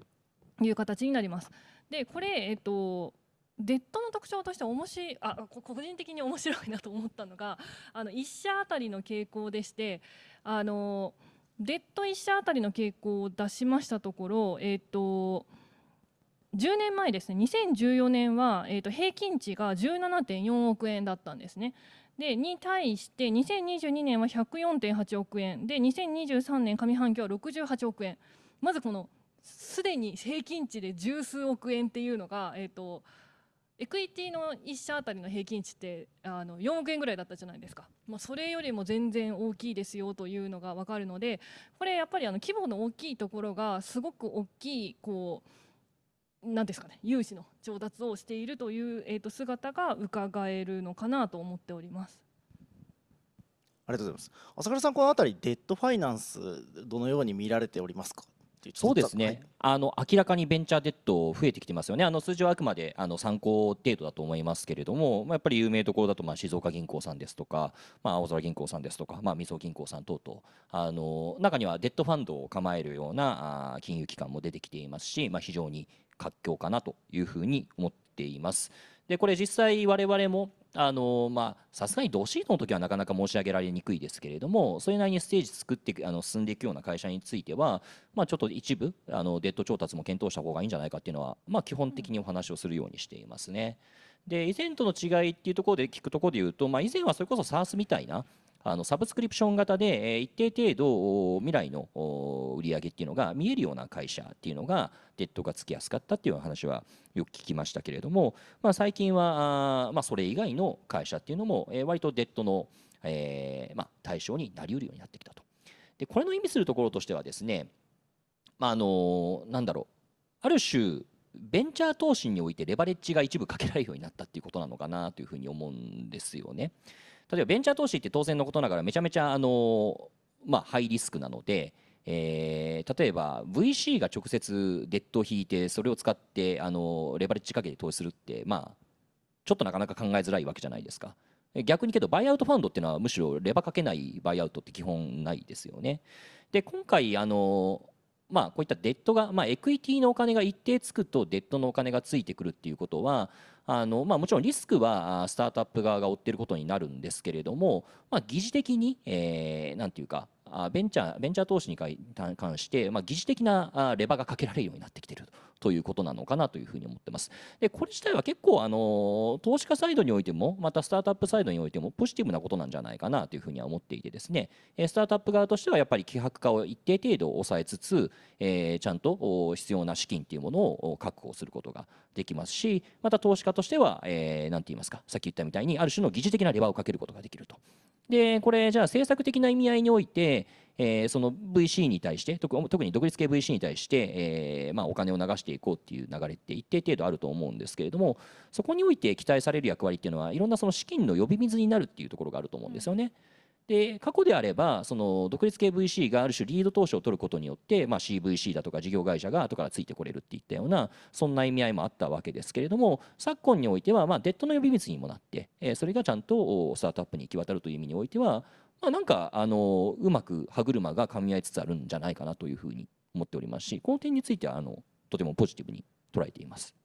いう形になります。でこれ、えっとデッドの特徴として面白いあ個人的に面白いなと思ったのがあの1社あたりの傾向でしてあのデッド1社あたりの傾向を出しましたところ、えっと10年前ですね2014年は、えーと、平均値が17.4億円だったんですね。でに対して2022年は104.8億円で2023年上半期は68億円まずこのすでに平均値で十数億円っていうのが、えーと、エクイティの1社あたりの平均値ってあの4億円ぐらいだったじゃないですか、まあ、それよりも全然大きいですよというのが分かるのでこれやっぱりあの規模の大きいところがすごく大きいこう何ですかね融資の調達をしているという、えー、と姿が伺えるのかなと思っております。ありがとうございます。朝倉さん、このあたり、デッドファイナンス、どのように見られておりますか？そうですね、はい、あの明らかにベンチャーデッド増えてきてますよね、あの数字はあくまであの参考程度だと思いますけれども、まあ、やっぱり有名どころだとまあ静岡銀行さんですとか、まあ、青空銀行さんですとか、まあ、みそ銀行さん等々あの、中にはデッドファンドを構えるようなあ金融機関も出てきていますし、まあ、非常に活況かなというふうに思っています。でこれ実際我々もあのまさすがにドシートの時はなかなか申し上げられにくいですけれどもそれなりにステージ作ってあの進んでいくような会社については、まあ、ちょっと一部あのデッド調達も検討した方がいいんじゃないかっていうのは、まあ、基本的にお話をするようにしていますね。で以前との違いっていうところで聞くところで言うと、まあ、以前はそれこそ SARS みたいなあのサブスクリプション型で、え一定程度未来の売り上げっていうのが見えるような会社っていうのがデッドがつきやすかったっていう話はよく聞きましたけれども、まあ、最近はあ、まあ、それ以外の会社っていうのも、え割とデッドの、えーまあ、対象になりうるようになってきたと。でこれの意味するところとしてはですね、まあ、あのなんだろうある種ベンチャー投資においてレバレッジが一部かけられるようになったっていうことなのかなというふうに思うんですよね。例えばベンチャー投資って当然のことながらめちゃめちゃあの、まあ、ハイリスクなので、えー、例えば VC が直接デッドを引いてそれを使ってあのレバレッジかけて投資するってまあちょっとなかなか考えづらいわけじゃないですか。逆にけどバイアウトファンドっていうのはむしろレバかけないバイアウトって基本ないですよね。で今回あのまあ、こういったデッドが、まあ、エクイティのお金が一定つくとデッドのお金がついてくるっていうことはあの、まあ、もちろんリスクはスタートアップ側が負っていることになるんですけれども、まあ、疑似的に、えー、なんていうかベンチャーベンチャー投資に関して、まあ、疑似的なレバーがかけられるようになってきているということなのかなというふうに思ってます。でこれ自体は結構あの投資家サイドにおいてもまたスタートアップサイドにおいてもポジティブなことなんじゃないかなというふうには思っていてですねスタートアップ側としてはやっぱり希薄化を一定程度抑えつつ、えー、ちゃんと必要な資金っていうものを確保することができますしまた投資家としては何、えー、て言いますかさっき言ったみたいにある種の疑似的なレバーをかけることができると。でこれじゃあ政策的な意味合いにおいて、えー、その VC に対して特に独立系 VC に対して、えーまあ、お金を流していこうっていう流れって一定程度あると思うんですけれどもそこにおいて期待される役割っていうのはいろんなその資金の呼び水になるっていうところがあると思うんですよね。で過去であればその独立系 VC がある種リード投資を取ることによって、まあ、CVC だとか事業会社が後からついてこれるっていったようなそんな意味合いもあったわけですけれども昨今においては、まあ、デッドの呼び水にもなって、えー、それがちゃんとスタートアップに行き渡るという意味においては、まあ、なんかあのうまく歯車が噛み合いつつあるんじゃないかなというふうに思っておりますしこの点についてはあのとてもポジティブに捉えています。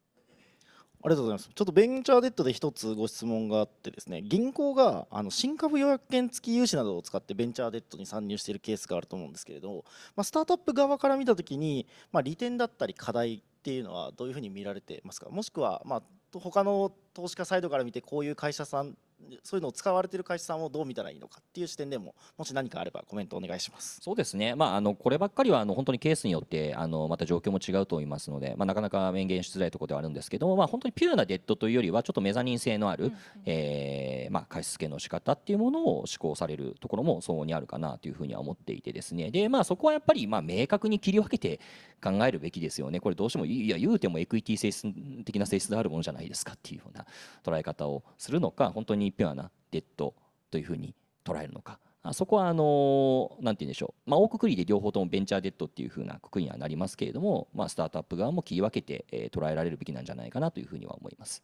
ありがとうございます。ちょっとベンチャーデッドで一つご質問があってですね、銀行があの新株予約権付き融資などを使ってベンチャーデッドに参入しているケースがあると思うんですけれど、まあ、スタートアップ側から見たときに、まあ、利点だったり課題っていうのはどういうふうに見られてますか？もしくは、まあ、他の投資家サイドから見てこういう会社さんそういうのを使われている会社さんをどう見たらいいのかっていう視点でももし何かあればコメントお願いします。そうですね、まあ、あのこればっかりはあの本当にケースによってあのまた状況も違うと思いますので、まあ、なかなか明言しづらいところではあるんですけども、まあ、本当にピュアなデッドというよりはちょっとメザニン性のある、えーまあ、貸し付けの仕方っていうものを志向されるところも相応にあるかなというふうには思っていてですね。で、まあ、そこはやっぱりまあ明確に切り分けて考えるべきですよね。これどうしてもいや言うてもエクイティ性質的な性質であるものじゃないですかっていうような捉え方をするのか本当にピュアなデッドというふうに捉えるのか。あそこはあのなんて言うんでしょう、まあ、大くくりで両方ともベンチャーデッドっていうふうなくくりにはなりますけれども、まあ、スタートアップ側も切り分けて、えー、捉えられるべきなんじゃないかなというふうには思います。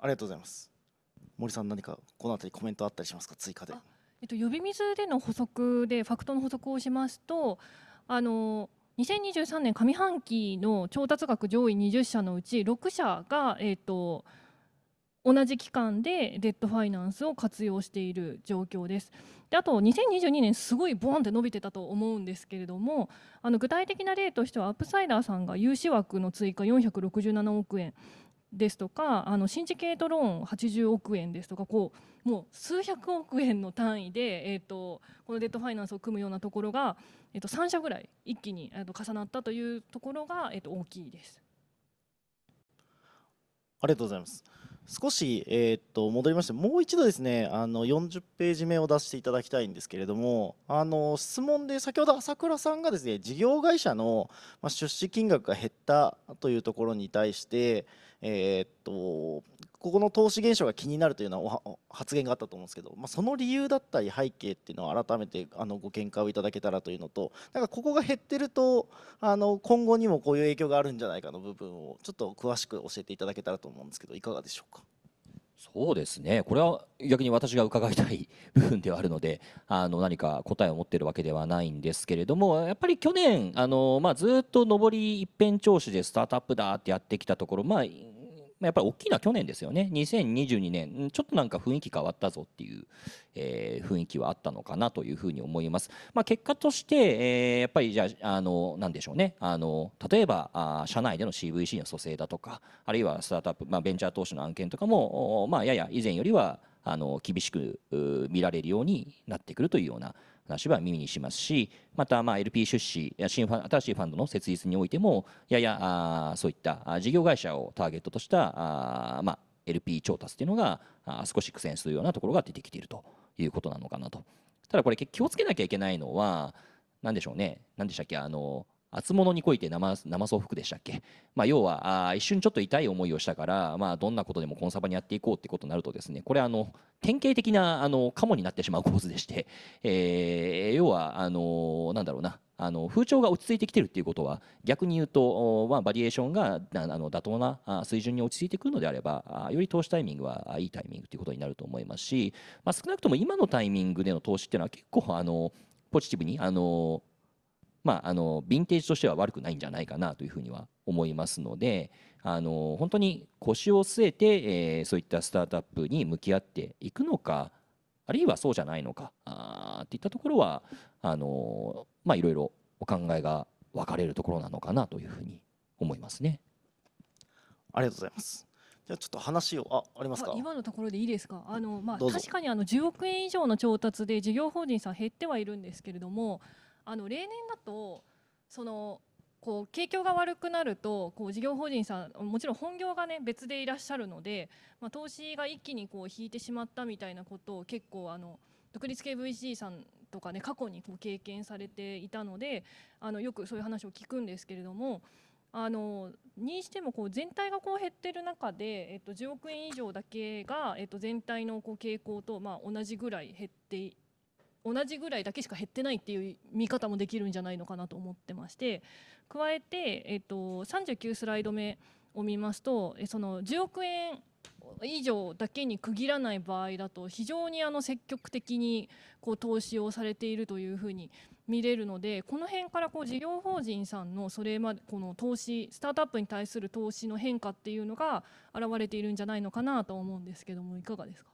ありがとうございます。森さん何かこのあたりコメントあったりしますか？追加で。えっと、呼び水での補足でファクトの補足をしますとあの2023年上半期の調達額上位20社のうち6社が、えっと、同じ期間でデッドファイナンスを活用している状況です。であと2022年すごいボーンって伸びてたと思うんですけれどもあの具体的な例としてはアップサイダーさんが融資枠の追加467億円ですとかあのシンジケートローン80億円ですとかこうもう数百億円の単位で、えーと、このデッドファイナンスを組むようなところが、えーと、3社ぐらい一気に、重なったというところが、えー、と大きいです。ありがとうございます。少し、えー、っと戻りましてもう一度ですねあの40ページ目を出していただきたいんですけれどもあの質問で先ほど朝倉さんがですね事業会社の、出資金額が減ったというところに対して、えー、っとここの投資減少が気になるというような発言があったと思うんですけど、まあ、その理由だったり背景っていうのを改めてあのご見解をいただけたらというのとなんかここが減ってるとあの今後にもこういう影響があるんじゃないかの部分をちょっと詳しく教えていただけたらと思うんですけどいかがでしょうか？そうですね、これは逆に私が伺いたい部分ではあるので、あの何か答えを持っているわけではないんですけれども、やっぱり去年、あのまあ、ずっと上り一辺調子でスタートアップだってやってきたところ、まあ、やっぱり大きな去年ですよね、2022年、ちょっとなんか雰囲気変わったぞっていう、えー、雰囲気はあったのかなというふうに思います。まあ、結果として、えー、やっぱりじゃあ、あのなんでしょうね、あの例えばあ社内での CVC の蘇生だとか、あるいはスタートアップ、まあ、ベンチャー投資の案件とかも、まあ、やや以前よりはあの厳しく見られるようになってくるというような話は耳にしますしまたまあ LP 出資新ファ新しいファンドの設立においてもややあそういった事業会社をターゲットとしたあまあ LP 調達というのが少し苦戦するようなところが出てきているということなのかなと。ただこれ気をつけなきゃいけないのは何でしょうね何でしたっけあの厚物にこいて生生送服でしたっけ、まあ、要はあ一瞬ちょっと痛い思いをしたから、まあ、どんなことでもコンサバにやっていこうってことになるとですねこれあの典型的なあのカモになってしまう構図でして、えー、要はあのなんだろうなあの風潮が落ち着いてきてるっていうことは逆に言うと、まあ、バリエーションがあの妥当な水準に落ち着いてくるのであればより投資タイミングはいいタイミングということになると思いますし、まあ、少なくとも今のタイミングでの投資っていうのは結構あのポジティブにあのまあ、あのヴィンテージとしては悪くないんじゃないかなというふうには思いますのであの本当に腰を据えて、えー、そういったスタートアップに向き合っていくのかあるいはそうじゃないのかあっていったところはあの、まあ、いろいろお考えが分かれるところなのかなというふうに思いますね。ありがとうございます。じゃあちょっと話をあありますか？今のところでいいですか？あの、まあ、確かにあの10億円以上の調達で事業法人さん減ってはいるんですけれどもあの例年だとそのこう景況が悪くなるとこう事業法人さんもちろん本業がね別でいらっしゃるので、まあ、投資が一気にこう引いてしまったみたいなことを結構あの独立系 VC さんとかね過去にこう経験されていたのであのよくそういう話を聞くんですけれども。あのにしてもこう全体がこう減ってる中で、えっと、10億円以上だけが、えっと、全体のこう傾向と、まあ、同じぐらい減って同じぐらいだけしか減ってないっていう見方もできるんじゃないのかなと思ってまして加えて、えっと、39スライド目を見ますとその10億円以上だけに区切らない場合だと非常にあの積極的にこう投資をされているというふうに見れるのでこの辺からこう事業法人さんのそれまでこの投資スタートアップに対する投資の変化っていうのが現れているんじゃないのかなと思うんですけどもいかがですか？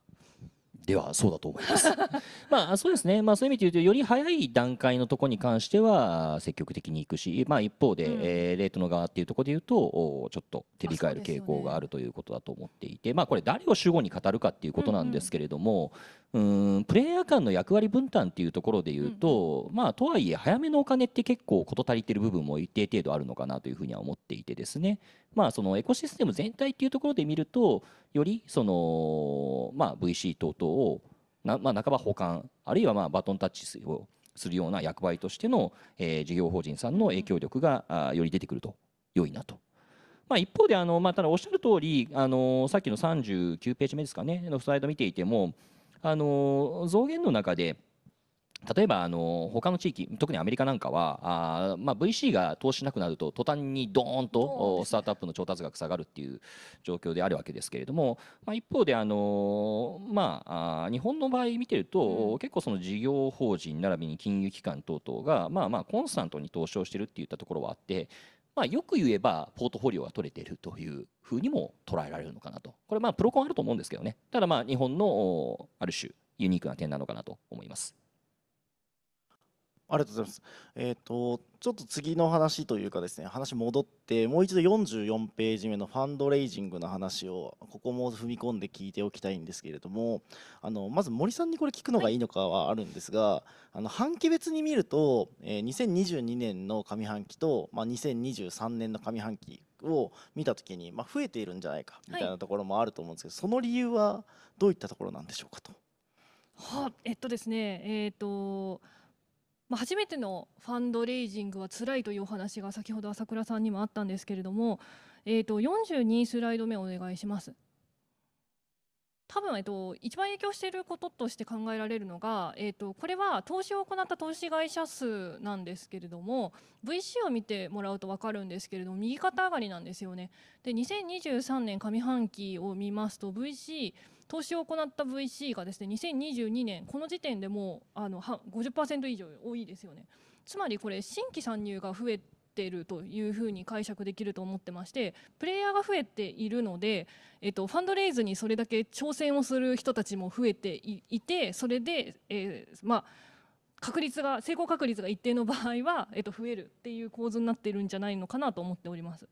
ではそうだと思います。まあそうですね、まあ、そういう意味で言うとより早い段階のところに関しては積極的にいくし、まあ、一方で、うん、えー、レートの側っていうところで言うとちょっと手控える傾向があるということだと思っていて、ね、まあ、これ誰を主語に語るかっていうことなんですけれども、うん、うんプレイヤー間の役割分担っていうところで言うと、うん、まあとはいえ早めのお金って結構事足りてる部分も一定程度あるのかなというふうには思っていてですねまあそのエコシステム全体っていうところで見るとよりそのまあ VC 等々をな、まあ、半ば保管あるいはまあバトンタッチをするような役割としての、えー、事業法人さんの影響力があより出てくると良いなと。まあ、一方であの、まあ、ただおっしゃる通りありさっきの39ページ目ですかねのスライド見ていてもあの増減の中で例えばあの他の地域特にアメリカなんかはあ、まあ、VC が投資しなくなると途端にドーンとスタートアップの調達額下がるっていう状況であるわけですけれども、まあ、一方であの、まあ、日本の場合見てると、結構その事業法人並びに金融機関等々が、まあ、まあコンスタントに投資をしてるっていったところはあって、まあ、よく言えばポートフォリオが取れているというふうにも捉えられるのかなと。これまあプロコンあると思うんですけどね。ただまあ日本のある種ユニークな点なのかなと思います。ありがとうございます。えっ、ー、とちょっと次の話というかですね話戻ってもう一度44ページ目のファンドレイジングの話をここも踏み込んで聞いておきたいんですけれどもあのまず森さんにこれ聞くのがいいのかはあるんですが、はい、あの半期別に見ると、えー、2022年の上半期と、まあ、2023年の上半期を見た時に、まあ、増えているんじゃないかみたいなところもあると思うんですけど、はい、その理由はどういったところなんでしょうかと。はえっとですねえっ、ー、とまあ、初めてのファンドレイジングは辛いというお話が先ほど朝倉さんにもあったんですけれども、えー、と42スライド目お願いします。多分、えっと、一番影響していることとして考えられるのが、えっと、これは投資を行った投資会社数なんですけれども VC を見てもらうと分かるんですけれども右肩上がりなんですよね。で2023年上半期を見ますと VC 投資を行った VC がですね2022年この時点でもうあの50%以上多いですよねつまりこれ新規参入が増えてるというふうに解釈できると思ってましてプレイヤーが増えているので、えっと、ファンドレイズにそれだけ挑戦をする人たちも増えていてそれで、えー、まあ確率が成功確率が一定の場合は、えっと、増えるっていう構図になっているんじゃないのかなと思っております。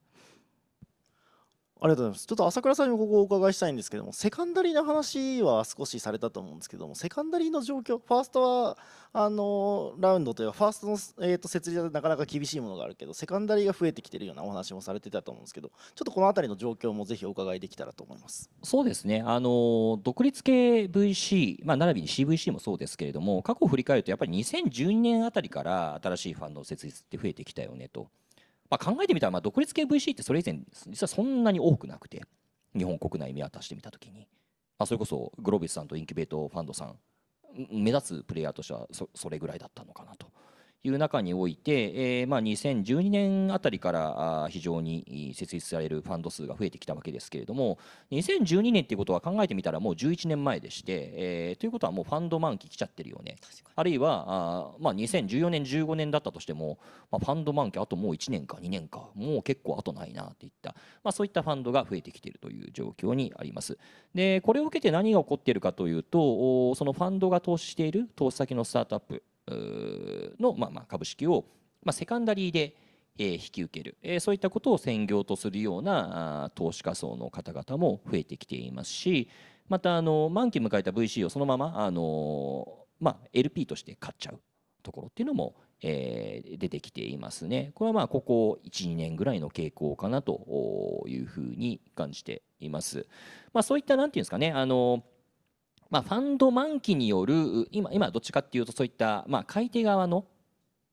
ありがとうございます。ちょっと朝倉さんにもここをお伺いしたいんですけども、セカンダリーの話は少しされたと思うんですけども、セカンダリーの状況、ファーストはあのラウンドというか、ファーストの、えーと、設立でなかなか厳しいものがあるけど、セカンダリーが増えてきてるようなお話もされてたと思うんですけど、ちょっとこの辺りの状況もぜひお伺いできたらと思いますそうですね、あの独立系 VC、まあ、並びに CVC もそうですけれども、過去を振り返ると、やっぱり2012年あたりから新しいファンド設立って増えてきたよねと。まあ、考えてみたらまあ独立系 VC ってそれ以前実はそんなに多くなくて日本国内見渡してみたときに、まあ、それこそグロービスさんとインキュベートファンドさん目立つプレイヤーとしてはそれぐらいだったのかなと。いう中において、えー、まあ2012年あたりから非常に設立されるファンド数が増えてきたわけですけれども2012年っていうことは考えてみたらもう11年前でして、えー、ということはもうファンド満期来ちゃってるよね。あるいはあ、まあ、2014年15年だったとしても、まあ、ファンド満期あともう1年か2年かもう結構あとないなっていった、まあ、そういったファンドが増えてきているという状況にあります。でこれを受けて何が起こっているかというとそのファンドが投資している投資先のスタートアップの、まあ、まあ株式を、まあ、セカンダリーでえ引き受ける、えそういったことを専業とするような投資家層の方々も増えてきていますしまたあの満期迎えた VC をそのままあの、まあ、LP として買っちゃうところっていうのも、えー、出てきていますね。これはまあここ1、2年ぐらいの傾向かなというふうに感じています。まあ、そういったなんていうんですかねあのまあ、ファンド満期による今今どっちかっていうとそういった、まあ、買い手側の、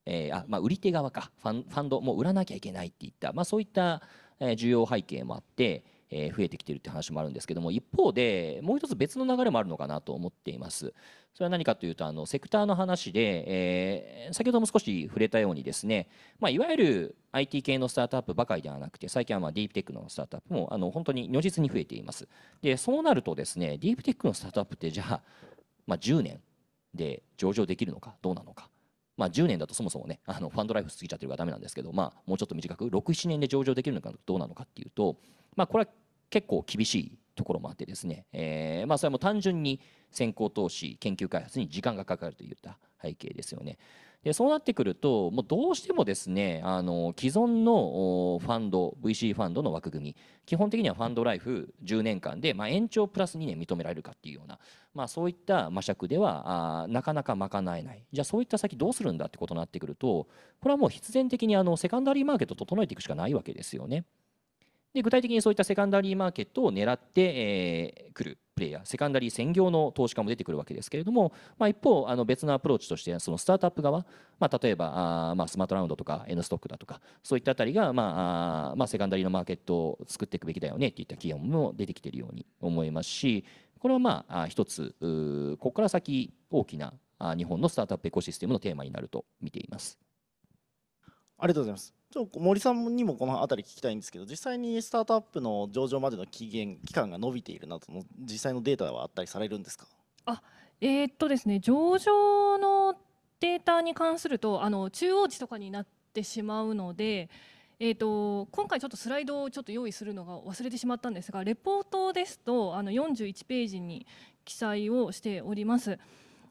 えーあまあ、売り手側か。ファンファンドもう売らなきゃいけないっていった、まあ、そういった、需要背景もあって、えー、増えてきてるって話もあるんですけども一方でもう一つ別の流れもあるのかなと思っています。それは何かというとあのセクターの話で、えー、先ほども少し触れたようにですね、まあ、いわゆる IT 系のスタートアップばかりではなくて最近はまあディープテックのスタートアップもあの本当に如実に増えています。でそうなるとですねディープテックのスタートアップってじゃあ、まあ、10年で上場できるのかどうなのか。まあ、10年だとそもそもねあのファンドライフ過ぎちゃってるからダメなんですけど、まあ、もうちょっと短く67年で上場できるのかどうなのかっていうと、まあ、これは結構厳しいところもあってですね、えーまあ、それも単純に先行投資研究開発に時間がかかるといった背景ですよね。でそうなってくるともうどうしてもですねあの既存のファンド VC ファンドの枠組み基本的にはファンドライフ10年間で、まあ、延長プラス2年認められるかっていうような、まあ、そういった魔尺ではあなかなか賄えないじゃあそういった先どうするんだってことになってくるとこれはもう必然的にあのセカンダリーマーケットを整えていくしかないわけですよね。で具体的にそういったセカンダリーマーケットを狙ってく、えー、るプレイヤーセカンダリー専業の投資家も出てくるわけですけれども、まあ、一方あの別のアプローチとしてそのスタートアップ側、まあ、例えばあ、まあ、スマートラウンドとか N ストックだとかそういったあたりが、まああまあ、セカンダリーのマーケットを作っていくべきだよねっていった企業も出てきているように思いますしこれはまあ一つここから先大きな日本のスタートアップエコシステムのテーマになると見ています。ありがとうございます。ちょ森さんにもこの辺り聞きたいんですけど実際にスタートアップの上場までの期限期間が伸びているなどの実際のデータはあったりされるんですか？あえー、っとですね上場のデータに関するとあの中央値とかになってしまうので、えーと、今回ちょっとスライドをちょっと用意するのが忘れてしまったんですがレポートですとあの41ページに記載をしております。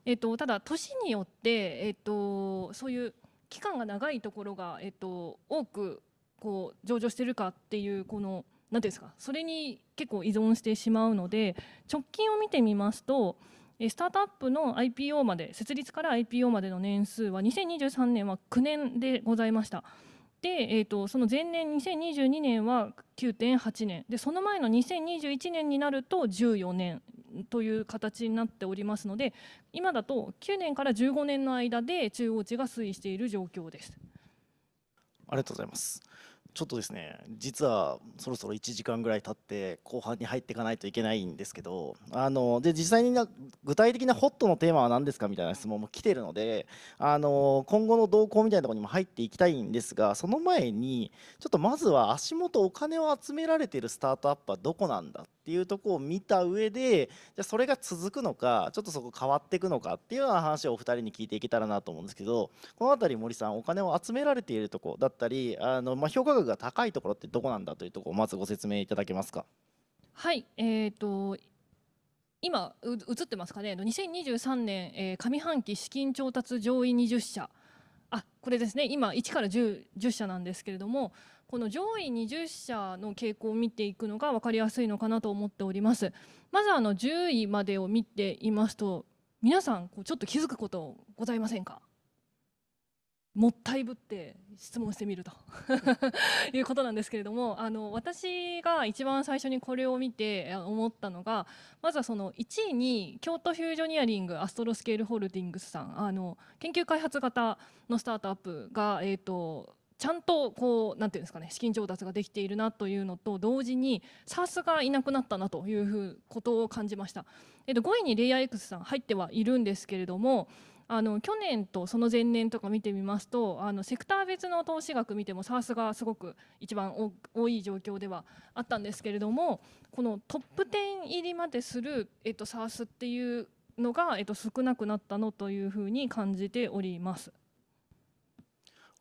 えーと、ただ年によって、えーとそういう期間が長いところが、えっと、多くこう上場してるかっていうこの何ですかそれに結構依存してしまうので直近を見てみますとスタートアップの IPO まで設立から IPO までの年数は2023年は9年でございました。で、えーと、その前年2022年は9.8年でその前の2021年になると14年という形になっておりますので今だと9年から15年の間で中央値が推移している状況です。ありがとうございます。ちょっとですね実はそろそろ1時間ぐらい経って後半に入っていかないといけないんですけどあので実際にな具体的なホットのテーマは何ですかみたいな質問も来てるのであの今後の動向みたいなところにも入っていきたいんですがその前にちょっとまずは足元お金を集められているスタートアップはどこなんだっていうとこを見た上でじゃそれが続くのかちょっとそこ変わっていくのかっていうような話をお二人に聞いていけたらなと思うんですけどこの辺り森さんお金を集められているところだったりあの、まあ、評価額が高いところってどこなんだというところをまずご説明いただけますか？はい、えーと、今映ってますかね？2023年、えー、上半期資金調達上位20社。あこれですね。今1から 10, 10社なんですけれどもこの上位20社の傾向を見ていくのが分かりやすいのかなと思っております。まずあの10位までを見ていますと皆さんこうちょっと気づくことございませんか？もったいぶって質問してみると。いうことなんですけれどもあの私が一番最初にこれを見て思ったのがまずはその1位に京都フュージョニアリングアストロスケールホールディングスさんあの研究開発型のスタートアップが、えーと、ちゃんとこうなんていうんですかね資金調達ができているなというのと同時に SARS がいなくなったなというふうことを感じました。えっと、5位にレイヤー X さん入ってはいるんですけれどもあの去年とその前年とか見てみますとあのセクター別の投資額見ても SARS がすごく一番多い状況ではあったんですけれどもこのトップ10入りまでする、えっと、SARS っていうのが、えっと、少なくなったのというふうに感じております。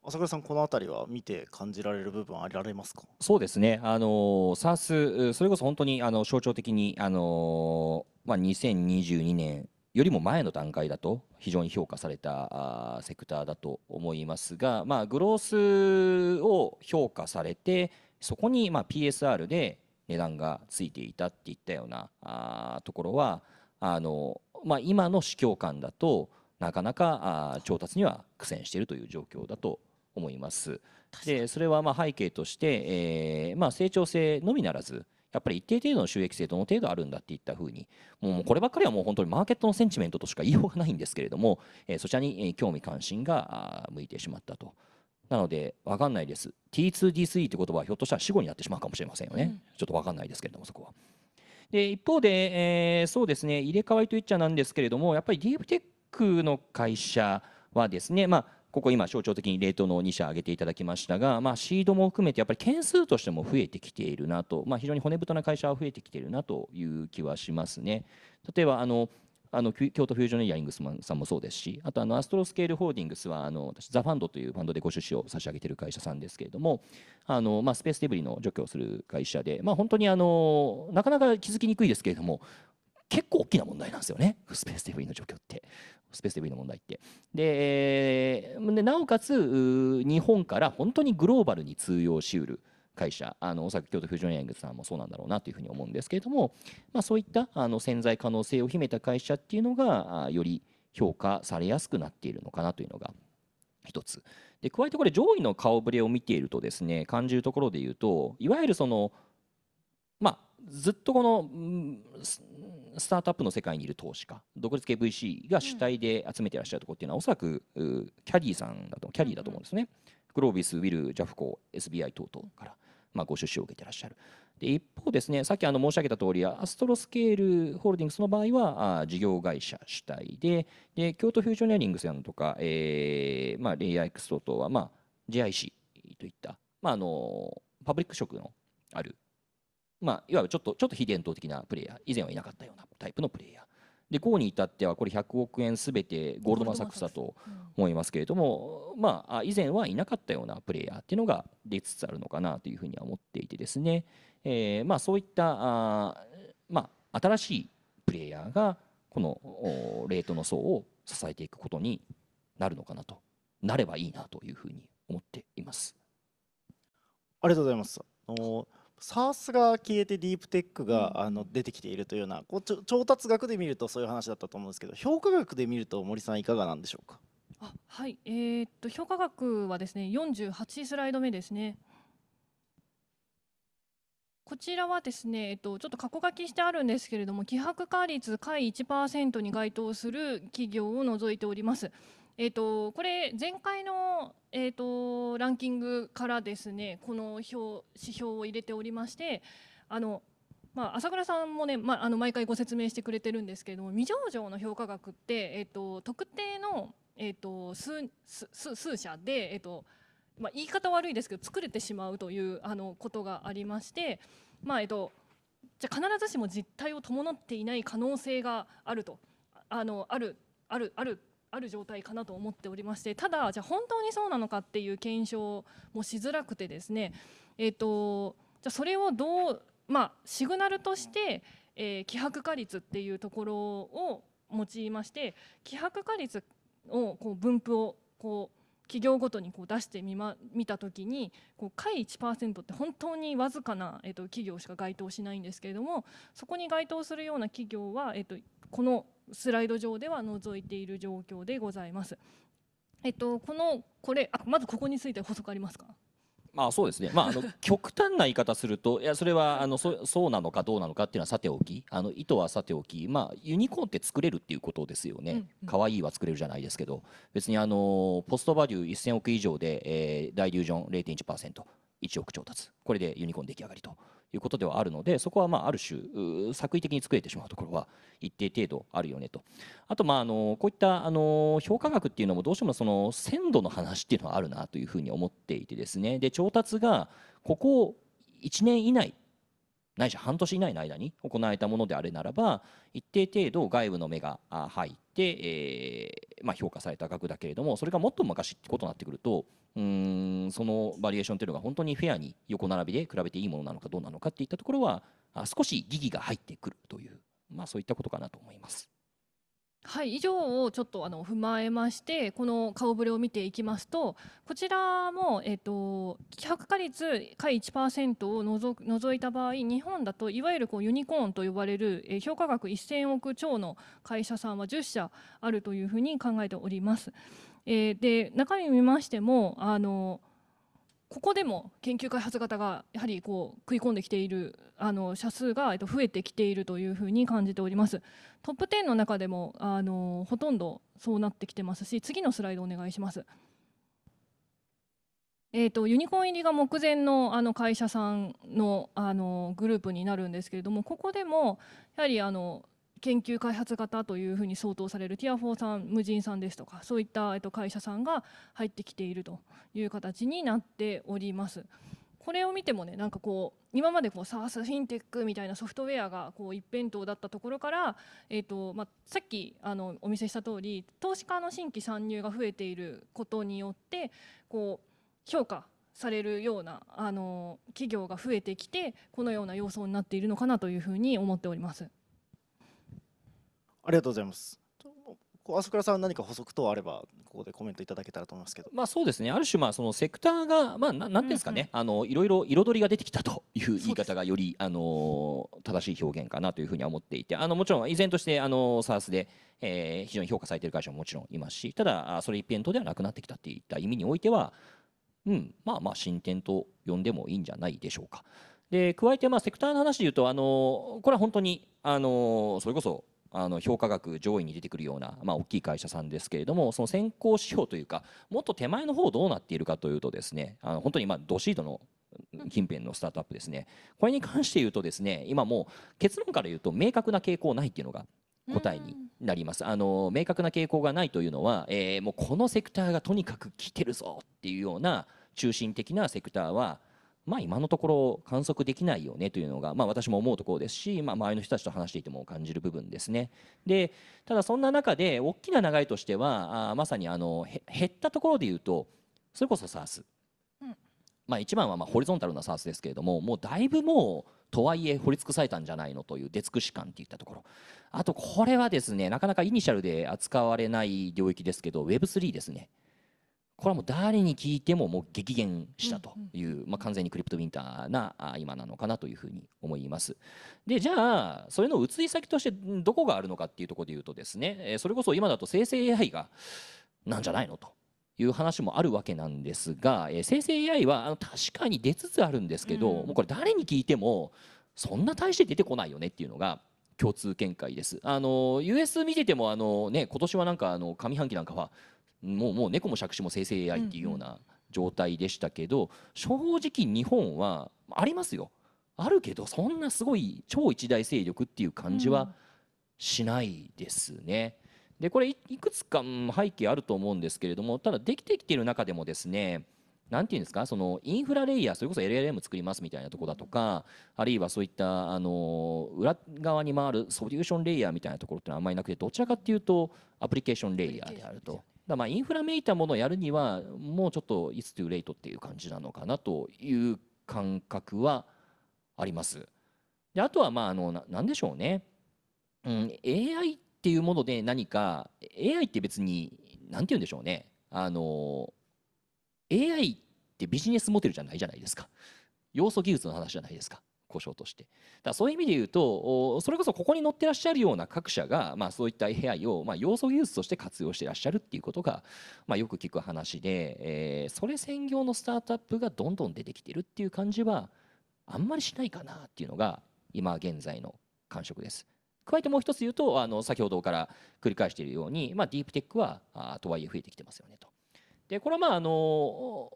朝倉さん、この辺りは見て感じられる部分あられますか？そうですね、あの SARS、それこそ本当にあの象徴的に、あのまあ、2022年よりも前の段階だと非常に評価されたセクターだと思いますが、まあ、グロースを評価されてそこにまあ PSR で値段がついていたっていったようなあところはあの、まあ、今の市況感だとなかなかあ調達には苦戦しているという状況だと思います。でそれはまあ背景として、えーまあ、成長性のみならずやっぱり一定程度の収益性どの程度あるんだっていったふうにもうこればっかりはもう本当にマーケットのセンチメントとしか言いようがないんですけれども、えー、そちらに興味関心が向いてしまったと。なので分かんないです T2D3 って言葉はひょっとしたら死後になってしまうかもしれませんよね、うん、ちょっと分かんないですけれどもそこは。で一方で、えー、そうですね入れ替わりといっちゃなんですけれどもやっぱりディープテックの会社はですね、まあ、ここ今象徴的にレートの2社挙げていただきましたが、まあ、シードも含めてやっぱり件数としても増えてきているなと、まあ、非常に骨太な会社は増えてきているなという気はしますね。例えばあのあの京都フュージョンエイヤリングスさんもそうですしあとあのアストロスケールホールディングスはあの私ザ・ファンドというファンドでご出資を差し上げている会社さんですけれどもあの、まあ、スペースデブリの除去をする会社で、まあ、本当にあのなかなか気づきにくいですけれども結構大きな問題なんですよねスペースデブリの除去ってスペースデブの問題って。ででなおかつ日本から本当にグローバルに通用しうる会社。あのおそらく京都フュージョンエングさんもそうなんだろうなというふうに思うんですけれども、まあ、そういったあの潜在可能性を秘めた会社っていうのがより評価されやすくなっているのかなというのが一つ。で加えてこれ上位の顔ぶれを見ているとですね感じるところで言うといわゆるそのまあずっとこのスタートアップの世界にいる投資家独立系 VC が主体で集めていらっしゃるところっていうのは、おそらくキャディさんだとキャディだと思うんですね。グロービス、ウィル、ジャフコ、SBI 等々から。まあ、ご出資を受けていらっしゃる。で一方ですね、さっきあの申し上げた通り、アストロスケールホールディングスの場合は、あ事業会社主体で、で京都フュージョニアリングスやとか、えーまあ、レイヤー X 等々は、まあ、GIC といった、まあ、あのパブリック色のある、まあ、いわゆるちょっとちょっと非伝統的なプレイヤー、以前はいなかったようなタイプのプレイヤー。で GO に至ってはこれ100億円すべてゴールドマン・サックスだと思いますけれども、まあ、以前はいなかったようなプレイヤーっていうのが出つつあるのかなというふうには思っていてですね、えーまあ、そういったあ、まあ、新しいプレイヤーがこのレートの層を支えていくことになるのかなとなればいいなというふうに思っています。ありがとうございます。サースが消えてディープテックがあの出てきているというようなこう調達額で見るとそういう話だったと思うんですけど評価額で見ると森さんいかがなんでしょうか？あはい。えー、っと評価額はですね48スライド目ですね。こちらはですね、えっと、ちょっと過去書きしてあるんですけれども、希薄化率下位1%に該当する企業を除いております。えーと、これ前回の、えーと、ランキングからですねこの表指標を入れておりましてあの、まあ、朝倉さんもね、まあ、あの毎回ご説明してくれてるんですけれども未上場の評価額って、えーと、特定の、えー、と数数数社で、えーとまあ、言い方悪いですけど作れてしまうというあのことがありまして、まあえー、とじゃ必ずしも実態を伴っていない可能性があると。あのあるあるあるある状態かなと思っておりましてただじゃあ本当にそうなのかっていう検証もしづらくてですねえっ、とじゃそれをどうまあシグナルとして、え、希薄化率っていうところを用いまして希薄化率をこう分布をこう企業ごとにこう出してみ、ま、見た時にこう下位1%って本当にわずかな、えー、と企業しか該当しないんですけれどもそこに該当するような企業は、えー、とこのスライド上では除いている状況でございます。えっと、このこれあまずここについて補足ありますか？まあそうですね、まあ、あの 極端な言い方すると、いやそれはあのそそうなのかどうなのかっていうのはさておき、あの意図はさておき、まあ、ユニコーンって作れるっていうことですよね、可、う、愛、ん、いは作れるじゃないですけど、別にあのポストバリュー1000億以上で、えー、大リュージョン0.1%、1億調達、これでユニコーン出来上がりということではあるのでそこはまあある種作為的に作れてしまうところは一定程度あるよねと。あとまああのこういったあの評価額っていうのもどうしてもその鮮度の話っていうのはあるなというふうに思っていてですね。で調達がここ1年以内ないし半年以内の間に行われたものであれならば一定程度外部の目が入って、えーまあ、評価された額だけれどもそれがもっと昔ってことになってくるとうんそのバリエーションというのが本当にフェアに横並びで比べていいものなのかどうなのかっていったところは少し疑義が入ってくるという、まあ、そういったことかなと思います。はい、以上をちょっとあの踏まえましてこの顔ぶれを見ていきますとこちらも、えーと、希薄化率下位1%を除除いた場合日本だといわゆるこうユニコーンと呼ばれる、え、評価額1000億超の会社さんは10社あるというふうに考えております。えー、で中身見ましてもあのここでも研究開発型がやはりこう食い込んできているあの社数が増えてきているというふうに感じております。トップ10の中でもあのほとんどそうなってきてますし次のスライドお願いします。えーと、ユニコーン入りが目前のあの会社さんのあのグループになるんですけれどもここでもやはりあの研究開発型というふうに相当されるティアフォーさん無人さんですとかそういった、えっと、会社さんが入ってきているという形になっております。これを見てもねなんかこう今までこう SARS フィンテックみたいなソフトウェアがこう一辺倒だったところから、えーとまあ、さっきあのお見せした通り投資家の新規参入が増えていることによってこう評価されるようなあの企業が増えてきてこのような要素になっているのかなというふうに思っております。ありがとうございます。朝倉さん何か補足等あればここでコメントいただけたらと思いますけど。まあそうですねある種まあそのセクターがまあななんていうんですかね、あのいろいろ彩りが出てきたという言い方がよりあの正しい表現かなというふうには思っていてあのもちろん依然としてあの SARS で、えー非常に評価されている会社ももちろんいますしただあそれ一辺倒ではなくなってきたっていった意味においてはうんまあまあ進展と呼んでもいいんじゃないでしょうか。で加えてまあセクターの話でいうとあのこれは本当にあのそれこそあの評価額上位に出てくるような、まあ、大きい会社さんですけれどもその先行指標というかもっと手前の方どうなっているかというとですねあの本当にまあドシードの近辺のスタートアップですね。これに関して言うとですね今もう結論から言うと明確な傾向ないっていうのが答えになります。あの明確な傾向がないというのは、えーもうこのセクターがとにかく来てるぞっていうような中心的なセクターはまあ今のところ観測できないよねというのが、まあ、私も思うところですし、まあ、周りの人たちと話していても感じる部分ですね。でただそんな中で大きな流れとしてはあーまさにあのへ減ったところで言うとそれこそ SARS、うん。まあ、一番はまあホリゾンタルな SARS ですけれどももうだいぶもうとはいえ掘り尽くされたんじゃないのという出尽くし感っていったところ。あとこれはですねなかなかイニシャルで扱われない領域ですけど Web3 ですねこれはもう誰に聞いてももう激減したという、まあ、完全にクリプトウィンターなあ今なのかなというふうに思います。でじゃあそれの移り先としてんどこがあるのかっていうところで言うとですねえーそれこそ今だと生成 AI がなんじゃないのという話もあるわけなんですが、えー生成 AI はあの確かに出つつあるんですけど、うんもうこれ誰に聞いてもそんな大して出てこないよねっていうのが共通見解です。あの US 見ててもあのね今年はなんかあの上半期なんかはもうもう猫も杓子も生成 AI っていうような状態でしたけど、正直日本はありますよ。あるけどそんなすごい超一大勢力っていう感じはしないですね。でこれいいくつかうん背景あると思うんですけれどもただできてきている中でもですねなんていうんですかそのインフラレイヤーそれこそ LLM 作りますみたいなところだとかあるいはそういったあの裏側に回るソリューションレイヤーみたいなところってのはあんまりなくてどちらかっていうとアプリケーションレイヤーであると。だまあインフラめいたものをやるにはもうちょっと It's too late っていう感じなのかなという感覚はあります。であとはまああのななんでしょうね、うん、AI っていうもので何か AI って別に何て言うんでしょうね。あの AI ってビジネスモデルじゃないじゃないですか。要素技術の話じゃないですか。故障としてだそういう意味で言うとそれこそここに載ってらっしゃるような各社が、まあ、そういった AI を、まあ、要素技術として活用してらっしゃるっていうことが、まあ、よく聞く話で、えーそれ専業のスタートアップがどんどん出てきてるっていう感じはあんまりしないかなっていうのが今現在の感触です。加えてもう一つ言うとあの先ほどから繰り返しているように、まあ、ディープテックはあとはいえ増えてきてますよねと。でこれはまああの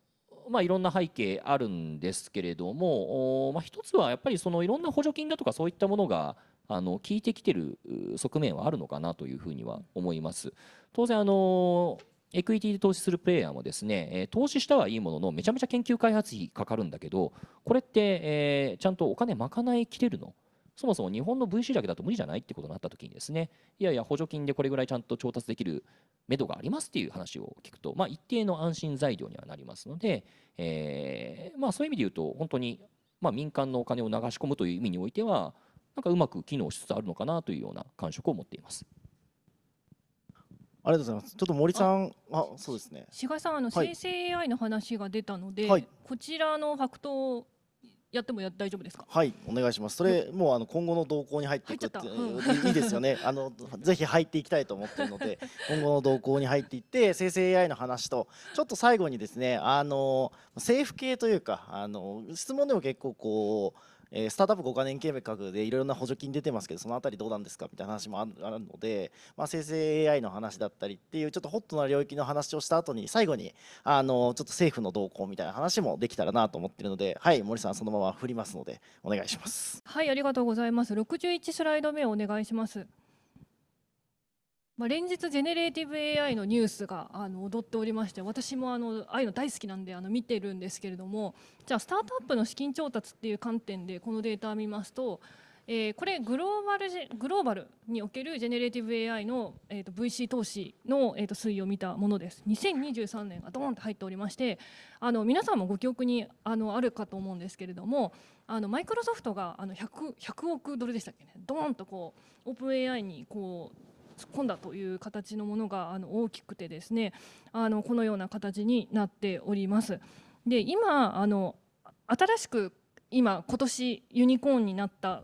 まあ、いろんな背景あるんですけれども、まあ、一つはやっぱりそのいろんな補助金だとかそういったものがあの効いてきてる側面はあるのかなというふうには思います。当然あのエクイティで投資するプレイヤーもですね、え投資したはいいもののめちゃめちゃ研究開発費かかるんだけどこれって、えちゃんとお金賄いきれるの？そもそも日本の VC だけだと無理じゃないってことになった時にですねいやいや補助金でこれぐらいちゃんと調達できる目処がありますっていう話を聞くと、まあ、一定の安心材料にはなりますので、えーまあ、そういう意味で言うと本当に、まあ、民間のお金を流し込むという意味においてはなんかうまく機能しつつあるのかなというような感触を持っています。ありがとうございます。ちょっと森さん、あ、そうですね。志賀さんあの、はい生成 AI の話が出たので、はいこちらのファクトをやってもや大丈夫ですか？はい、お願いします。それ、もうあの今後の動向に入っていくって、入っちゃったいいいですよね。あのぜひ入っていきたいと思っているので、今後の動向に入っていって、生成 AI の話と、ちょっと最後にですね、あの政府系というか、あの質問でも結構こう。えースタートアップ5か年計画でいろいろな補助金出てますけどそのあたりどうなんですかみたいな話もあるので、まあ、生成 AI の話だったりっていうちょっとホットな領域の話をした後に最後にあのちょっと政府の動向みたいな話もできたらなと思ってるのではい森さんそのまま振りますのでお願いします。はいありがとうございます61スライド目をお願いしますまあ、連日ジェネレーティブ AI のニュースがあの踊っておりまして私もあのああいうの大好きなんであの見てるんですけれどもじゃあスタートアップの資金調達っていう観点でこのデータを見ますと、えー、これグローバルグローバルにおけるジェネレーティブ AI の、えー、と VC 投資の、えー、と推移を見たものです。2023年がドーンと入っておりましてあの皆さんもご記憶にあのあるかと思うんですけれどもあのマイクロソフトがあの 100, 100億ドルでしたっけね。ドーンとこうオープン AI にこう突っ込んだという形のものがあの大きくてですねあのこのような形になっております。で今あの新しく今今年ユニコーンになった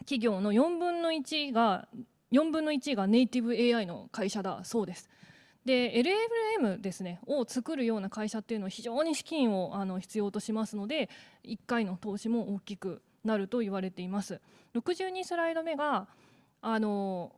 企業の4分の1が4分の1がネイティブ AI の会社だそうです。で LLM ですねを作るような会社っていうのは非常に資金をあの必要としますので1回の投資も大きくなると言われています。62スライド目があの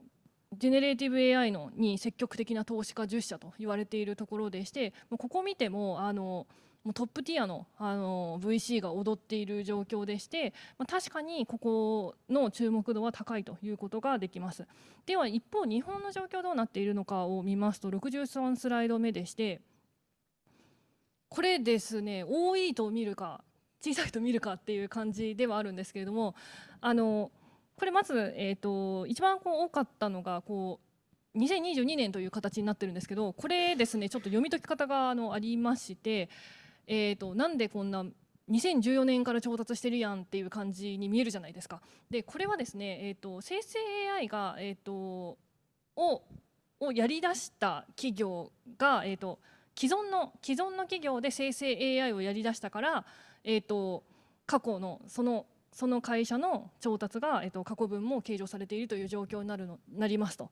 ジェネレーティブ AI のに積極的な投資家10社と言われているところでしてここ見てもあのもうトップティアのあの VC が踊っている状況でして、まあ、確かにここの注目度は高いということができます。では一方日本の状況どうなっているのかを見ますと63スライド目でしてこれですね多いと見るか小さいと見るかっていう感じではあるんですけれどもあのこれまず、えーと、一番こう多かったのがこう2022年という形になってるんですけどこれですねちょっと読み解き方があのありまして、えーと、なんでこんな2014年から調達してるやんっていう感じに見えるじゃないですか。でこれはですね、えーと、生成 AI が、えー、とををやりだした企業が、えー、と既存の既存の企業で生成 AI をやりだしたから、えー、と過去のそのその会社の調達が、えっと、過去分も計上されているという状況になるのなりますと。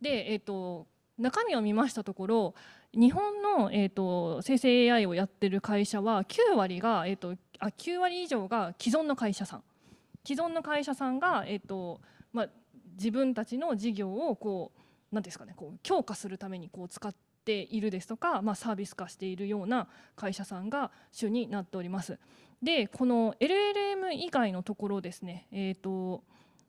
で、えっと、中身を見ましたところ日本の、えっと、生成 AI をやってる会社は9割が、えっと、あ9割以上が既存の会社さん既存の会社さんが、えっとまあ、自分たちの事業をこう何ですかねこう強化するためにこう使っているですとか、まあ、サービス化しているような会社さんが主になっております。でこの LLM 以外のところですね、えーと、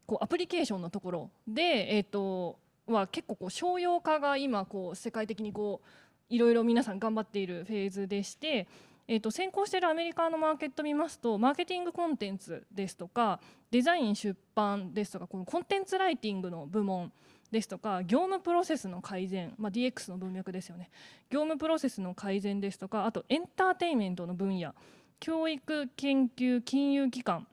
こうアプリケーションのところで、えーと、は結構こう商用化が今こう世界的にこういろいろ皆さん頑張っているフェーズでして、えーと、先行しているアメリカのマーケットを見ますとマーケティングコンテンツですとかデザイン出版ですとかこのコンテンツライティングの部門ですとか業務プロセスの改善、まあ、DX の文脈ですよね。業務プロセスの改善ですとかあとエンターテインメントの分野教育研究金融機関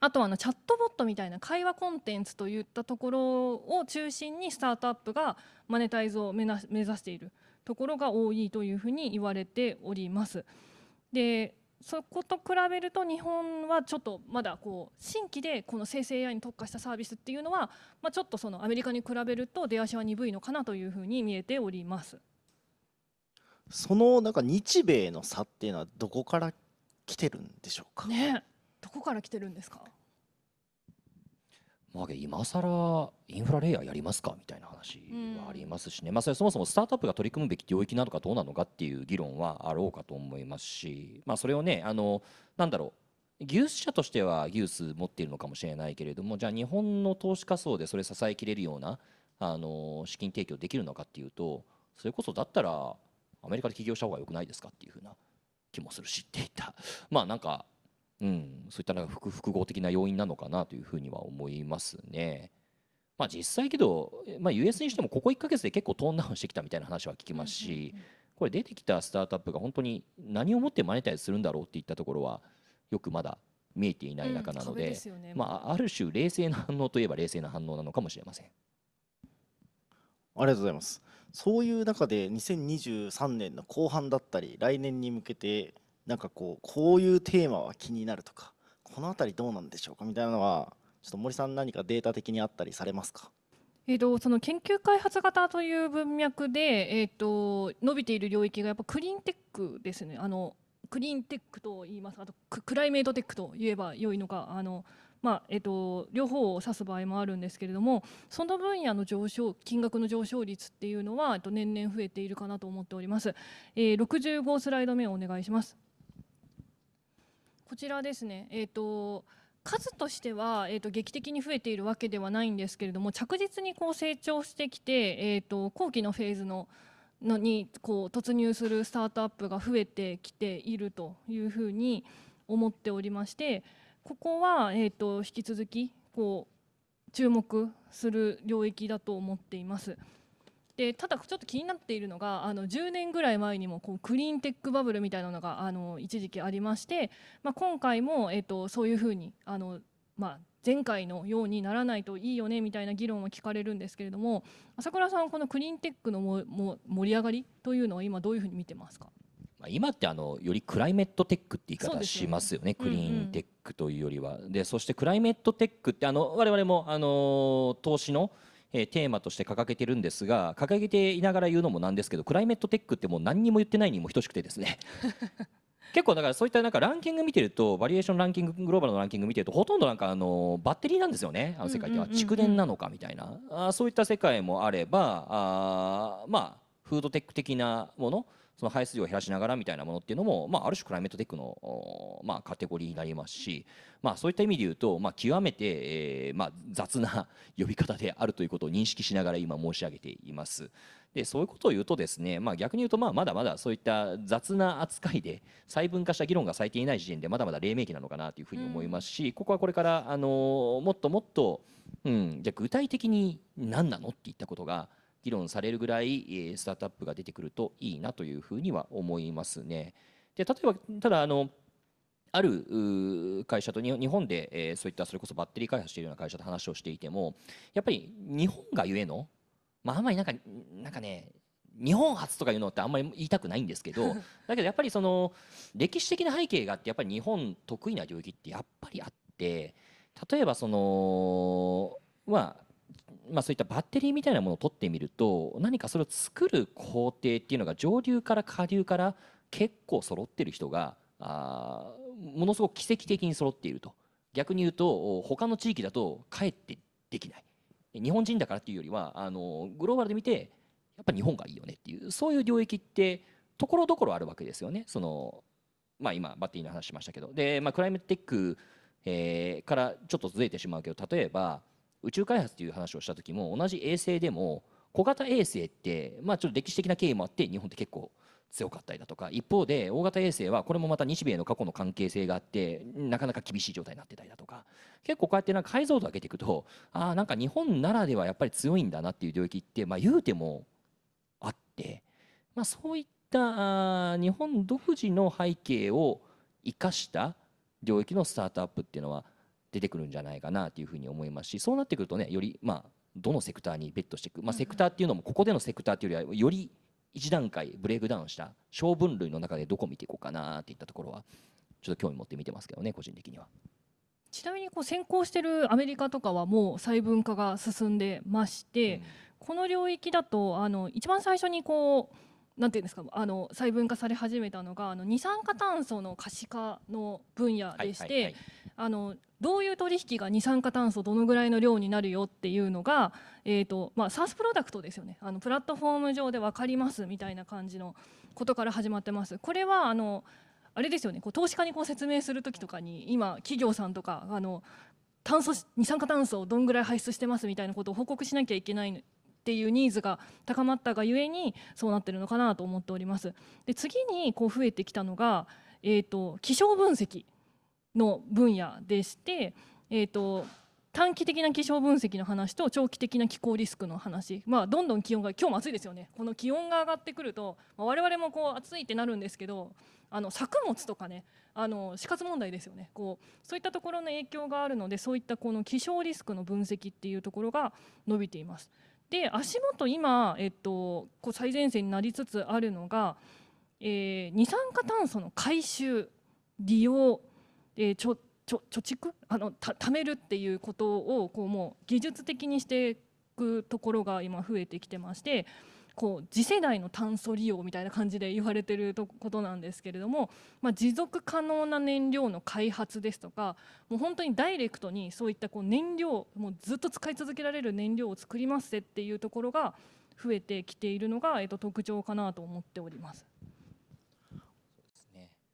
あとはあのチャットボットみたいな会話コンテンツといったところを中心にスタートアップがマネタイズを目指しているところが多いというふうに言われております。でそこと比べると日本はちょっとまだこう新規でこの生成 AI に特化したサービスっていうのは、まあ、ちょっとそのアメリカに比べると出足は鈍いのかなというふうに見えております。そのなんか日米の差っていうのはどこから来てるんでしょうか？ね。どこから来てるんですか？まあ、今更インフラレイヤーやりますか？みたいな話はありますしね、うん、まあ、それそもそもスタートアップが取り組むべき領域なのかどうなのかっていう議論はあろうかと思いますし、まあ、それをねあのなんだろう。技術者としては技術持っているのかもしれないけれどもじゃあ日本の投資家層でそれ支えきれるようなあの資金提供できるのかっていうとそれこそだったらアメリカで起業した方がよくないですかっていうふうな気もするしっていったまあなんか、うん、そういったなんか複複合的な要因なのかなというふうには思いますね。まあ、実際けど、まあ、US にしてもここ1か月で結構トーンダウンしてきたみたいな話は聞きますし、これ出てきたスタートアップが本当に何をもってマネタイズするんだろうっていったところはよくまだ見えていない中なのでまあ、ある種冷静な反応といえば冷静な反応なのかもしれません。ありがとうございます。そういう中で2023年の後半だったり来年に向けてなんかこうこういうテーマは気になるとかこの辺りどうなんでしょうか？みたいなのはちょっと森さん何かデータ的にあったりされますか？えーと、その研究開発型という文脈で、えーと、伸びている領域がやっぱクリーンテックですね。あのクリーンテックと言います。あとクライメートテックと言えば良いのかあのまあえっと、両方を指す場合もあるんですけれどもその分野の上昇金額の上昇率っていうのは、えっと、年々増えているかなと思っております、えー、65スライド目をお願いします。こちらですね、えーと、数としては、えー、と劇的に増えているわけではないんですけれども着実にこう成長してきて、えー、と後期のフェーズののにこう突入するスタートアップが増えてきているというふうに思っておりましてここは、えー、と引き続きこう注目する領域だと思っています。でただちょっと気になっているのがあの10年ぐらい前にもこうクリーンテックバブルみたいなのがあの一時期ありまして、まあ、今回も、えー、とそういうふうにあの、まあ、前回のようにならないといいよねみたいな議論を聞かれるんですけれども朝倉さんはこのクリーンテックのもも盛り上がりというのは今どういうふうに見てますか？今ってあのよりクライメットテックって言い方しますよね、ね、クリーンテックというよりは。うんうん、でそしてクライメットテックってあの我々もあの投資のえー、テーマとして掲げてるんですが掲げていながら言うのもなんですけどクライメットテックってもう何にも言ってないにも等しくてですね。結構だからそういったなんかランキング見てるとバリエーションランキンググローバルのランキング見てるとほとんどなんかあのバッテリーなんですよね。あの世界では。蓄電なのかみたいな。あそういった世界もあればあまあフードテック的なものその排出量を減らしながらみたいなものっていうのも、まあ、ある種クライメットテックの、まあ、カテゴリーになりますし、まあ、そういった意味で言うと、まあ、極めて、えーまあ、雑な 呼び方であるということを認識しながら今申し上げています。でそういうことを言うとですね、まあ、逆に言うとまあまだまだそういった雑な扱いで細分化した議論がされていない時点でまだまだ黎明期なのかなというふうに思いますし、うん、ここはこれからあのもっともっと、うん、じゃ具体的に何なのっていったことが議論されるぐらいスタートアップが出てくるといいなというふうには思いますね。で例えばただあのある会社と日本で、えそういったそれこそバッテリー開発しているような会社と話をしていてもやっぱり日本がゆえの、まあ、あんまりなんかなんかね日本初とかいうのってあんまり言いたくないんですけど だけどやっぱりその歴史的な背景があってやっぱり日本得意な領域ってやっぱりあって例えばそのまあまあ、そういったバッテリーみたいなものを取ってみると何かそれを作る工程っていうのが上流から下流から結構揃ってる人があものすごく奇跡的に揃っていると。逆に言うと他の地域だとかえってできない。日本人だからっていうよりはあのグローバルで見てやっぱ日本がいいよねっていうそういう領域ってところどころあるわけですよね。そのまあ今バッテリーの話しましたけど。で、まあ、クライメットテック、えー、からちょっとずれてしまうけど例えば宇宙開発という話をした時も同じ衛星でも小型衛星って、まあ、ちょっと歴史的な経緯もあって日本って結構強かったりだとか一方で大型衛星はこれもまた日米の過去の関係性があってなかなか厳しい状態になってたりだとか結構こうやってなんか解像度上げていくとああなんか日本ならではやっぱり強いんだなっていう領域ってまあ言うてもあって、まあ、そういった日本独自の背景を生かした領域のスタートアップっていうのは出てくるんじゃないかなというふうに思いますしそうなってくるとねよりまあどのセクターにベットしていく、まあ、セクターっていうのもここでのセクターっていうよりはより一段階ブレイクダウンした小分類の中でどこ見ていこうかなっていったところはちょっと興味持って見てますけどね個人的には。ちなみにこう先行してるアメリカとかはもう細分化が進んでまして、うん、この領域だとあの一番最初にこうなんていうんですかあの細分化され始めたのがあの二酸化炭素の可視化の分野でして、あのどういう取引が二酸化炭素どのぐらいの量になるよっていうのが、えーとまあ、SARS プロダクトですよねあのプラットフォーム上で分かりますみたいな感じのことから始まってます。これはあのあれですよねこう投資家にこう説明する時とかに今企業さんとかあの炭素二酸化炭素をどんぐらい排出してますみたいなことを報告しなきゃいけないっていうニーズが高まったがゆえにそうなってるのかなと思っております。で次にこう増えてきたのが、えーと気象分析の分野でして、えーと、短期的な気象分析の話と長期的な気候リスクの話、まあ、どんどん気温が今日も暑いですよね。この気温が上がってくると、まあ、我々もこう暑いってなるんですけどあの作物とかねあの死活問題ですよね。こうそういったところの影響があるのでそういったこの気象リスクの分析っていうところが伸びています。で足元今、えっと、こう最前線になりつつあるのが、えー、二酸化炭素の回収利用えー、ちょちょ貯蓄？あのた貯めるっていうことをこうもう技術的にしていくところが今増えてきてましてこう次世代の炭素利用みたいな感じで言われてることなんですけれども、まあ、持続可能な燃料の開発ですとかもう本当にダイレクトにそういったこう燃料もうずっと使い続けられる燃料を作りますっていうところが増えてきているのが、えっと、特徴かなと思っております。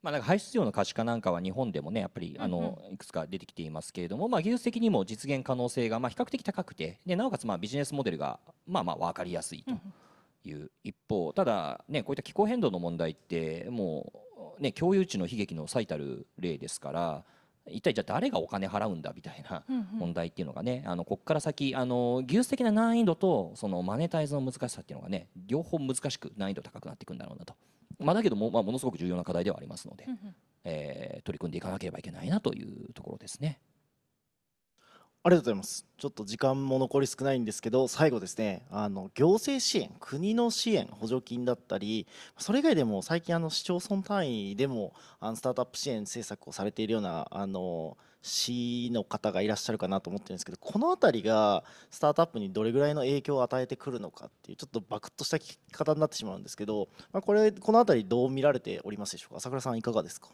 まあ、なんか排出量の可視化なんかは日本でもねやっぱりあのいくつか出てきていますけれども、まあ、技術的にも実現可能性がまあ比較的高くてでなおかつまあビジネスモデルがまあまあ分かりやすいという一方ただねこういった気候変動の問題ってもうね共有地の悲劇の最たる例ですから一体じゃあ誰がお金払うんだみたいな問題っていうのがねあのここから先あの技術的な難易度とそのマネタイズの難しさっていうのがね両方難しく難易度高くなっていくんだろうなと。まあ、だけども、まあ、ものすごく重要な課題ではありますので、えー、取り組んでいかなければいけないなというところですね。ありがとうございます。ちょっと時間も残り少ないんですけど、最後ですね、あの行政支援、国の支援、補助金だったり、それ以外でも最近あの市町村単位でもあのスタートアップ支援政策をされているようなあの市の方がいらっしゃるかなと思ってるんですけど、この辺りがスタートアップにどれぐらいの影響を与えてくるのかっていうちょっとバクッとした聞き方になってしまうんですけど、まあ、これこの辺りどう見られておりますでしょうか？朝倉さんいかがですか？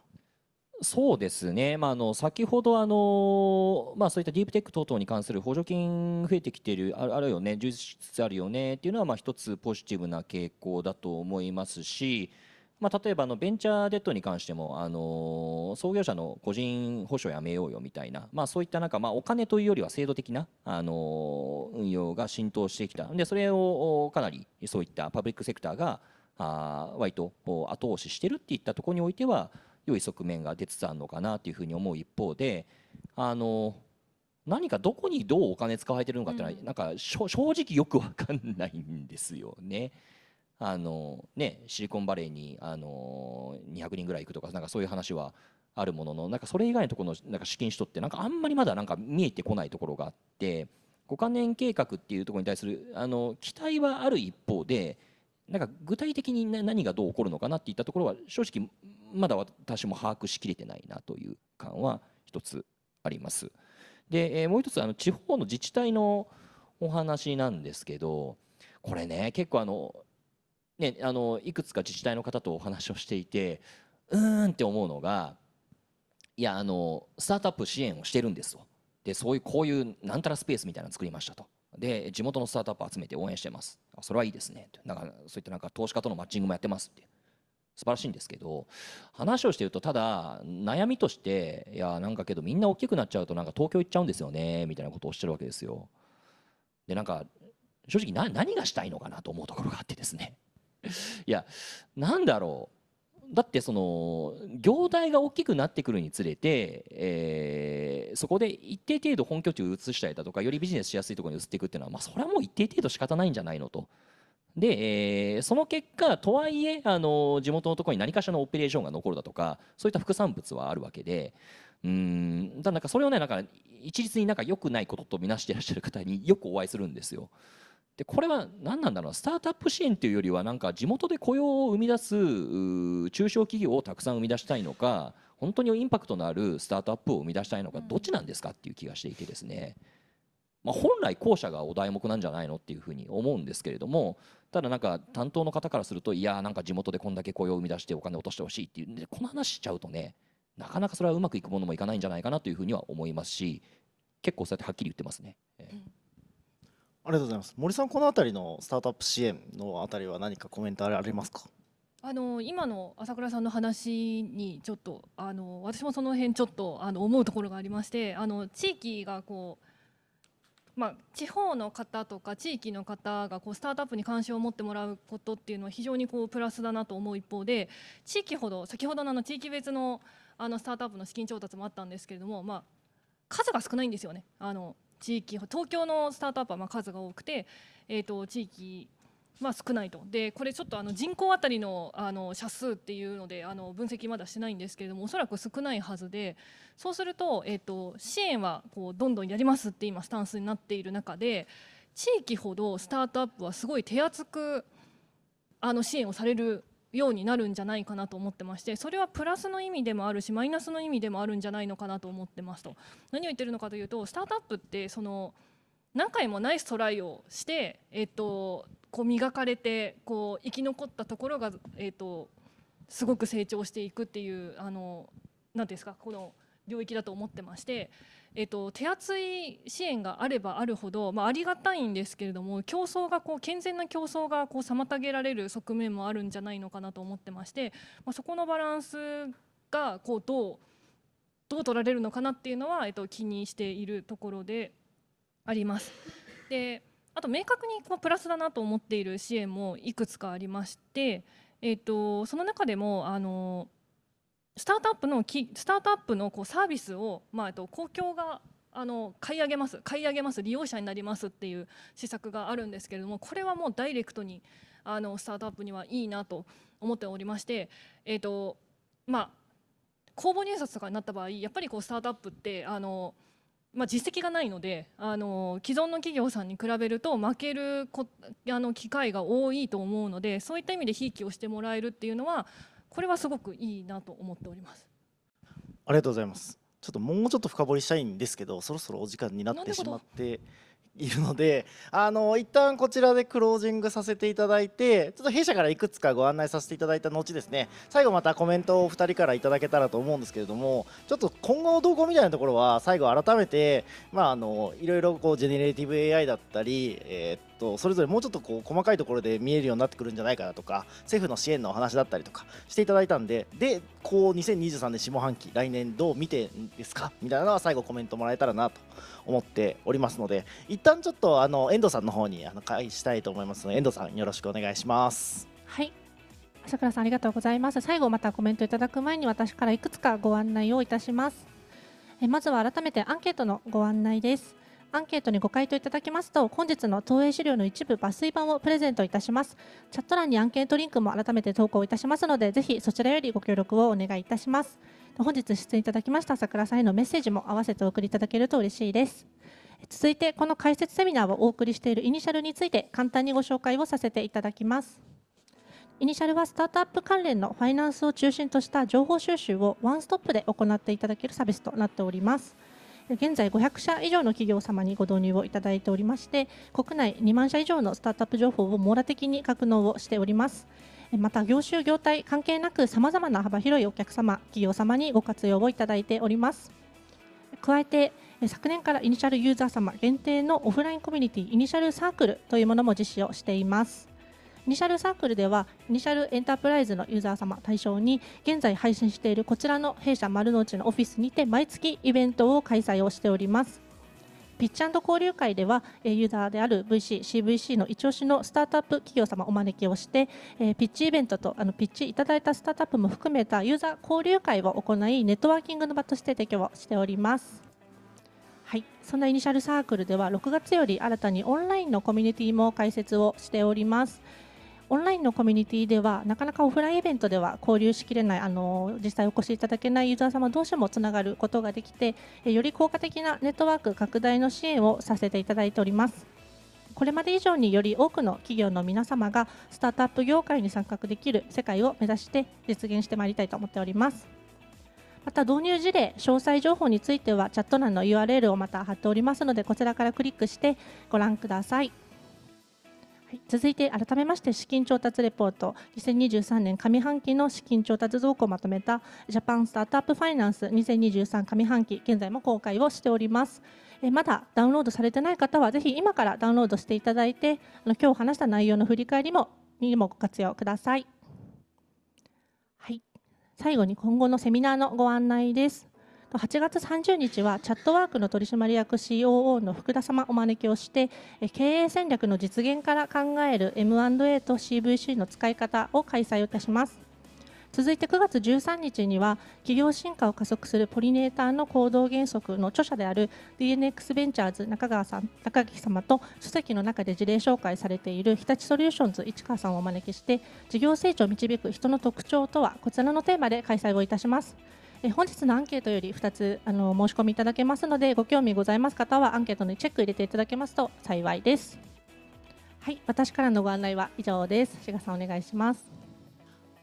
そうですね、まあ、あの先ほどあの、まあ、そういったディープテック等々に関する補助金増えてきている、あるよね、充実しつつあるよねっていうのは、まあ、一つポジティブな傾向だと思いますし、まあ、例えばあのベンチャーデッドに関しても、あの創業者の個人保証やめようよみたいな、まあ、そういったなんか、まあ、お金というよりは制度的な、あの運用が浸透してきた、でそれをかなりそういったパブリックセクターがあ割と後押ししてるっていったところにおいては、良い側面が出つつあるのかなというふうに思う一方であの何かどこにどうお金使われてるのかっていうのは、なんか正直よく分かんないんですよね。あのね、シリコンバレーにあの200人ぐらい行くとかなんかそういう話はあるもののなんかそれ以外のところのなんか資金使途ってなんかあんまりまだなんか見えてこないところがあって5か年計画っていうところに対するあの期待はある一方でなんか具体的に何がどう起こるのかなっていったところは正直まだ私も把握しきれてないなという感は一つあります。で、え、もう一つあの地方の自治体のお話なんですけどこれね結構あのねあのいくつか自治体の方とお話をしていてうーんって思うのがいやあのスタートアップ支援をしてるんですとでそういうこういうなんたらスペースみたいなの作りましたとで地元のスタートアップを集めて応援してます。それはいいですね。だかそういったなんか投資家とのマッチングもやってますって。素晴らしいんですけど話をしてるとただ悩みとしていやなんかけどみんな大きくなっちゃうとなんか東京行っちゃうんですよねみたいなことをおっしゃるわけですよ。でなんか正直何がしたいのかなと思うところがあってですね。いやなんだろう。だってその業態が大きくなってくるにつれて、えー、そこで一定程度本拠地を移したりだとかよりビジネスしやすいところに移っていくっていうのは、まあ、それはもう一定程度仕方ないんじゃないのとで、えー、その結果とはいえあの地元のところに何かしらのオペレーションが残るだとかそういった副産物はあるわけでうんだなんかそれをねなんか一律になんか良くないこととみなしていらっしゃる方によくお会いするんですよ。でこれは何なんだろう？スタートアップ支援というよりはなんか地元で雇用を生み出す中小企業をたくさん生み出したいのか本当にインパクトのあるスタートアップを生み出したいのかどっちなんですかっていう気がしていてですね。まあ、本来後者がお題目なんじゃないのっていうふうに思うんですけれどもただなんか担当の方からするといやなんか地元でこんだけ雇用を生み出してお金を落としてほしいっていうでこの話しちゃうとねなかなかそれはうまくいくものもいかないんじゃないかなというふうには思いますし結構そうやってはっきり言ってますね。えー、ありがとうございます。森さんこの辺りのスタートアップ支援のあたりは何かコメントありますか？あの今の朝倉さんの話にちょっとあの私もその辺ちょっとあの思うところがありましてあの地域がこうまあ、地方の方とか地域の方がこうスタートアップに関心を持ってもらうことっていうのは非常にこうプラスだなと思う一方で地域ほど先ほどのあの地域別のあのスタートアップの資金調達もあったんですけれども、まあ、数が少ないんですよね。あの地域東京のスタートアップはま数が多くて、えー、と地域まあ、少ないと。でこれちょっとあの人口当たりのあの社数っていうのであの分析まだしてないんですけれどもおそらく少ないはずでそうすると,、えーと、支援はこうどんどんやりますって今スタンスになっている中で地域ほどスタートアップはすごい手厚くあの支援をされるようになるんじゃないかなと思ってましてそれはプラスの意味でもあるしマイナスの意味でもあるんじゃないのかなと思ってますと。何を言ってるのかというとスタートアップってその何回もナイストライをして、えっと、こう磨かれてこう生き残ったところが、えーと、すごく成長していくっていうあの何ですかこの領域だと思ってまして、えーと、手厚い支援があればあるほど、まあ、ありがたいんですけれども競争がこう健全な競争がこう妨げられる側面もあるんじゃないのかなと思ってまして、まあ、そこのバランスがこうどうどう取られるのかなっていうのは、えっと、気にしているところであります。であと明確にこうプラスだなと思っている支援もいくつかありまして、えっと、その中でもあのスタートアップのスタートアップのこうサービスを、まあ、公共があの買い上げます買い上げます利用者になりますっていう施策があるんですけれどもこれはもうダイレクトにあのスタートアップにはいいなと思っておりまして、えーとまあ、公募入札とかになった場合やっぱりこうスタートアップってあの、まあ、実績がないのであの既存の企業さんに比べると負けるこあの機会が多いと思うのでそういった意味でひいきをしてもらえるっていうのはこれはすごくいいなと思っております。ありがとうございます。ちょっともうちょっと深掘りしたいんですけどそろそろお時間になってしまっているのであの一旦こちらでクロージングさせていただいてちょっと弊社からいくつかご案内させていただいた後ですね最後またコメントをお二人からいただけたらと思うんですけれどもちょっと今後の動向みたいなところは最後改めてまああのいろいろこうジェネレーティブ AI だったりえー、っとそれぞれもうちょっとこう細かいところで見えるようになってくるんじゃないかなとか政府の支援のお話だったりとかしていただいたんででこう2023年下半期来年どう見てんですかみたいなのは最後コメントもらえたらなと思っておりますので一旦ちょっとあの遠藤さんの方にあの返したいと思いますので遠藤さんよろしくお願いします。はい。朝倉さんありがとうございます。最後またコメントいただく前に私からいくつかご案内をいたします。えまずは改めてアンケートのご案内です。アンケートにご回答いただきますと本日の投影資料の一部抜粋版をプレゼントいたします。チャット欄にアンケートリンクも改めて投稿いたしますのでぜひそちらよりご協力をお願いいたします。本日出演いただきました朝倉さんへのメッセージも合わせてお送りいただけると嬉しいです。続いてこの解説セミナーをお送りしているイニシャルについて簡単にご紹介をさせていただきます。イニシャルはスタートアップ関連のファイナンスを中心とした情報収集をワンストップで行っていただけるサービスとなっております。現在500社以上の企業様にご導入をいただいておりまして国内2万社以上のスタートアップ情報を網羅的に格納をしております。また業種業態関係なくさまざまな幅広いお客様企業様にご活用をいただいております。加えて昨年からイニシャルユーザー様限定のオフラインコミュニティイニシャルサークルというものも実施をしています。ニシャルサークルではイニシャルエンタープライズのユーザー様対象に現在配信しているこちらの弊社丸の内のオフィスにて毎月イベントを開催をしておりますピッチ交流会ではユーザーである VC、CVC の一押しのスタートアップ企業様お招きをしてピッチイベントとあのピッチいただいたスタートアップも含めたユーザー交流会を行いネットワーキングの場として提供をしております。はい、そんなイニシャルサークルでは6月より新たにオンラインのコミュニティも開設をしております。オンラインのコミュニティではなかなかオフラインイベントでは交流しきれないあの実際お越しいただけないユーザー様同士もつながることができてより効果的なネットワーク拡大の支援をさせていただいております。これまで以上により多くの企業の皆様がスタートアップ業界に参画できる世界を目指して実現してまいりたいと思っております。また導入事例、詳細情報についてはチャット欄の URL をまた貼っておりますのでこちらからクリックしてご覧ください。はい、続いて改めまして資金調達レポート。2023年上半期の資金調達増加をまとめたジャパンスタートアップファイナンス。2023上半期現在も公開をしております。えまだダウンロードされてない方はぜひ今からダウンロードしていただいてあの今日話した内容の振り返りもにもご活用ください。はい。最後に今後のセミナーのご案内です。8月30日はチャットワークの取締役 COO の福田様お招きをして経営戦略の実現から考える M&A と CVC の使い方を開催いたします。続いて9月13日には企業進化を加速するポリネーターの行動原則の著者である DNX ベンチャーズ中川さん中垣様と書籍の中で事例紹介されている日立ソリューションズ市川さんをお招きして事業成長を導く人の特徴とはこちらのテーマで開催をいたします。え本日のアンケートより2つあの申し込みいただけますのでご興味ございます方はアンケートにチェック入れていただけますと幸いです。はい私からのご案内は以上です。志賀さんお願いします。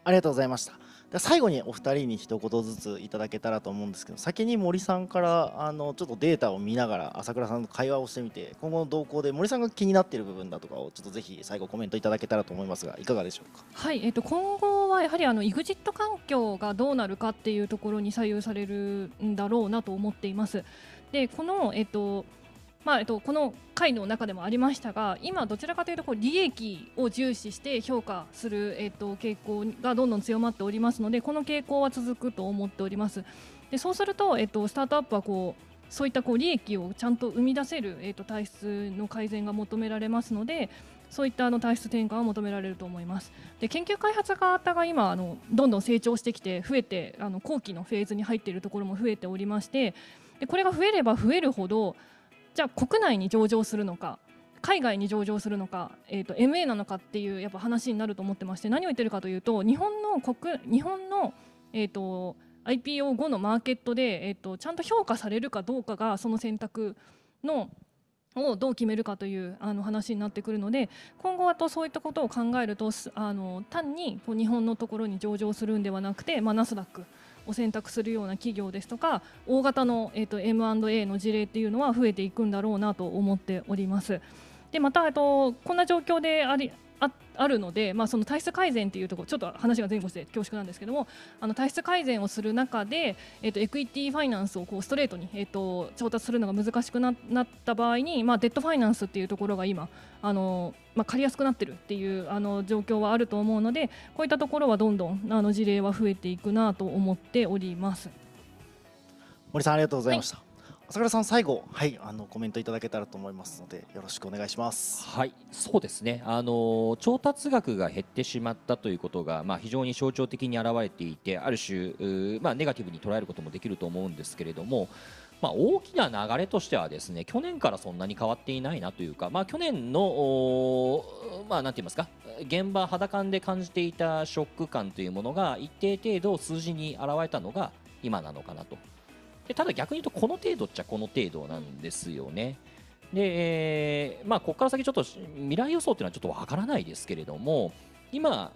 ありがとうございました。最後にお二人に一言ずついただけたらと思うんですけど先に森さんからあのちょっとデータを見ながら朝倉さんと会話をしてみて今後の動向で森さんが気になっている部分だとかをちょっとぜひ最後コメントいただけたらと思いますがいかがでしょうか？はい、えっ、ー、と今後はやはりあの EXIT 環境がどうなるかっていうところに左右されるんだろうなと思っています。でこのえっ、ー、とまあえっと、この回の中でもありましたが今、どちらかというとこう利益を重視して評価する、えっと、傾向がどんどん強まっておりますのでこの傾向は続くと思っております。でそうすると、えっと、スタートアップはこうそういったこう利益をちゃんと生み出せる、えっと、体質の改善が求められますのでそういったあの体質転換を求められると思います。で研究開発型が今あのどんどん成長してきて増えてあの後期のフェーズに入っているところも増えておりましてでこれが増えれば増えるほどじゃあ国内に上場するのか海外に上場するのか、えーと、MA なのかっていうやっぱ話になると思ってまして何を言ってるかというと日本の国日本の、えーと、IPO 後のマーケットで、えーとちゃんと評価されるかどうかがその選択のをどう決めるかというあの話になってくるので今後はとそういったことを考えるとあの単にこう日本のところに上場するんではなくて、まあ、ナスダックを選択するような企業ですとか大型の、えーと、M&A の事例っていうのは増えていくんだろうなと思っております。でまた、えっと、こんな状況でありああるので、まあ、その体質改善というところちょっと話が前後して恐縮なんですけどもあの体質改善をする中で、えーと、エクイティファイナンスをこうストレートに、えーと、調達するのが難しくなった場合に、まあ、デットファイナンスっていうところが今あの、まあ、借りやすくなってるっていうあの状況はあると思うのでこういったところはどんどんあの事例は増えていくなと思っております。森さんありがとうございました、はい朝倉さん最後はいあのコメントいただけたらと思いますのでよろしくお願いします。はいそうですね。あの調達額が減ってしまったということがまあ非常に象徴的に表れていてある種まあネガティブに捉えることもできると思うんですけれどもまあ、大きな流れとしてはですね去年からそんなに変わっていないなというか、まあ、去年の、まあ、なんて言いますか現場肌感で感じていたショック感というものが一定程度数字に表れたのが今なのかなとでただ逆に言うとこの程度っちゃこの程度なんですよね。で、えー、まあ、ここから先ちょっと未来予想っていうのはちょっとわからないですけれども今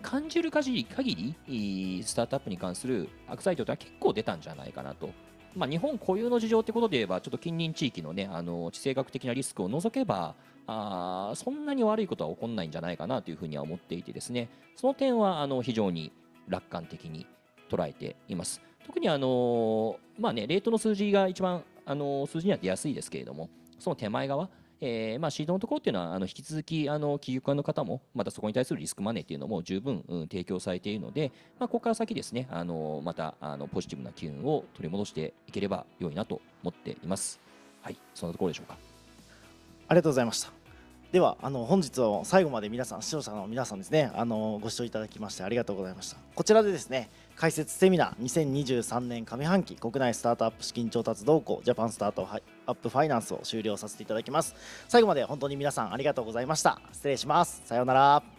感じる限り限りスタートアップに関する悪材料というのは結構出たんじゃないかなと。まあ、日本固有の事情ってことで言えばちょっと近隣地域の,、ね、あの地政学的なリスクを除けばあそんなに悪いことは起こらないんじゃないかなというふうには思っていてですねその点はあの非常に楽観的に捉えています。特にあのまあね、レートの数字が一番あの数字には出やすいですけれども、その手前側、えーまあ、シードのところっていうのはあの引き続きあの企業家の方もまたそこに対するリスクマネーっていうのも十分、うん、提供されているので、まあ、ここから先ですねあのまたあのポジティブな機運を取り戻していければ良いなと思っています。はい、そんなところでしょうか。ありがとうございました。ではあの本日は最後まで皆さん視聴者の皆さんですねあのご視聴いただきましてありがとうございましたこちらでですね解説セミナー2023年上半期国内スタートアップ資金調達動向ジャパンスタートアップファイナンスを終了させていただきます。最後まで本当に皆さんありがとうございました。失礼します。さようなら。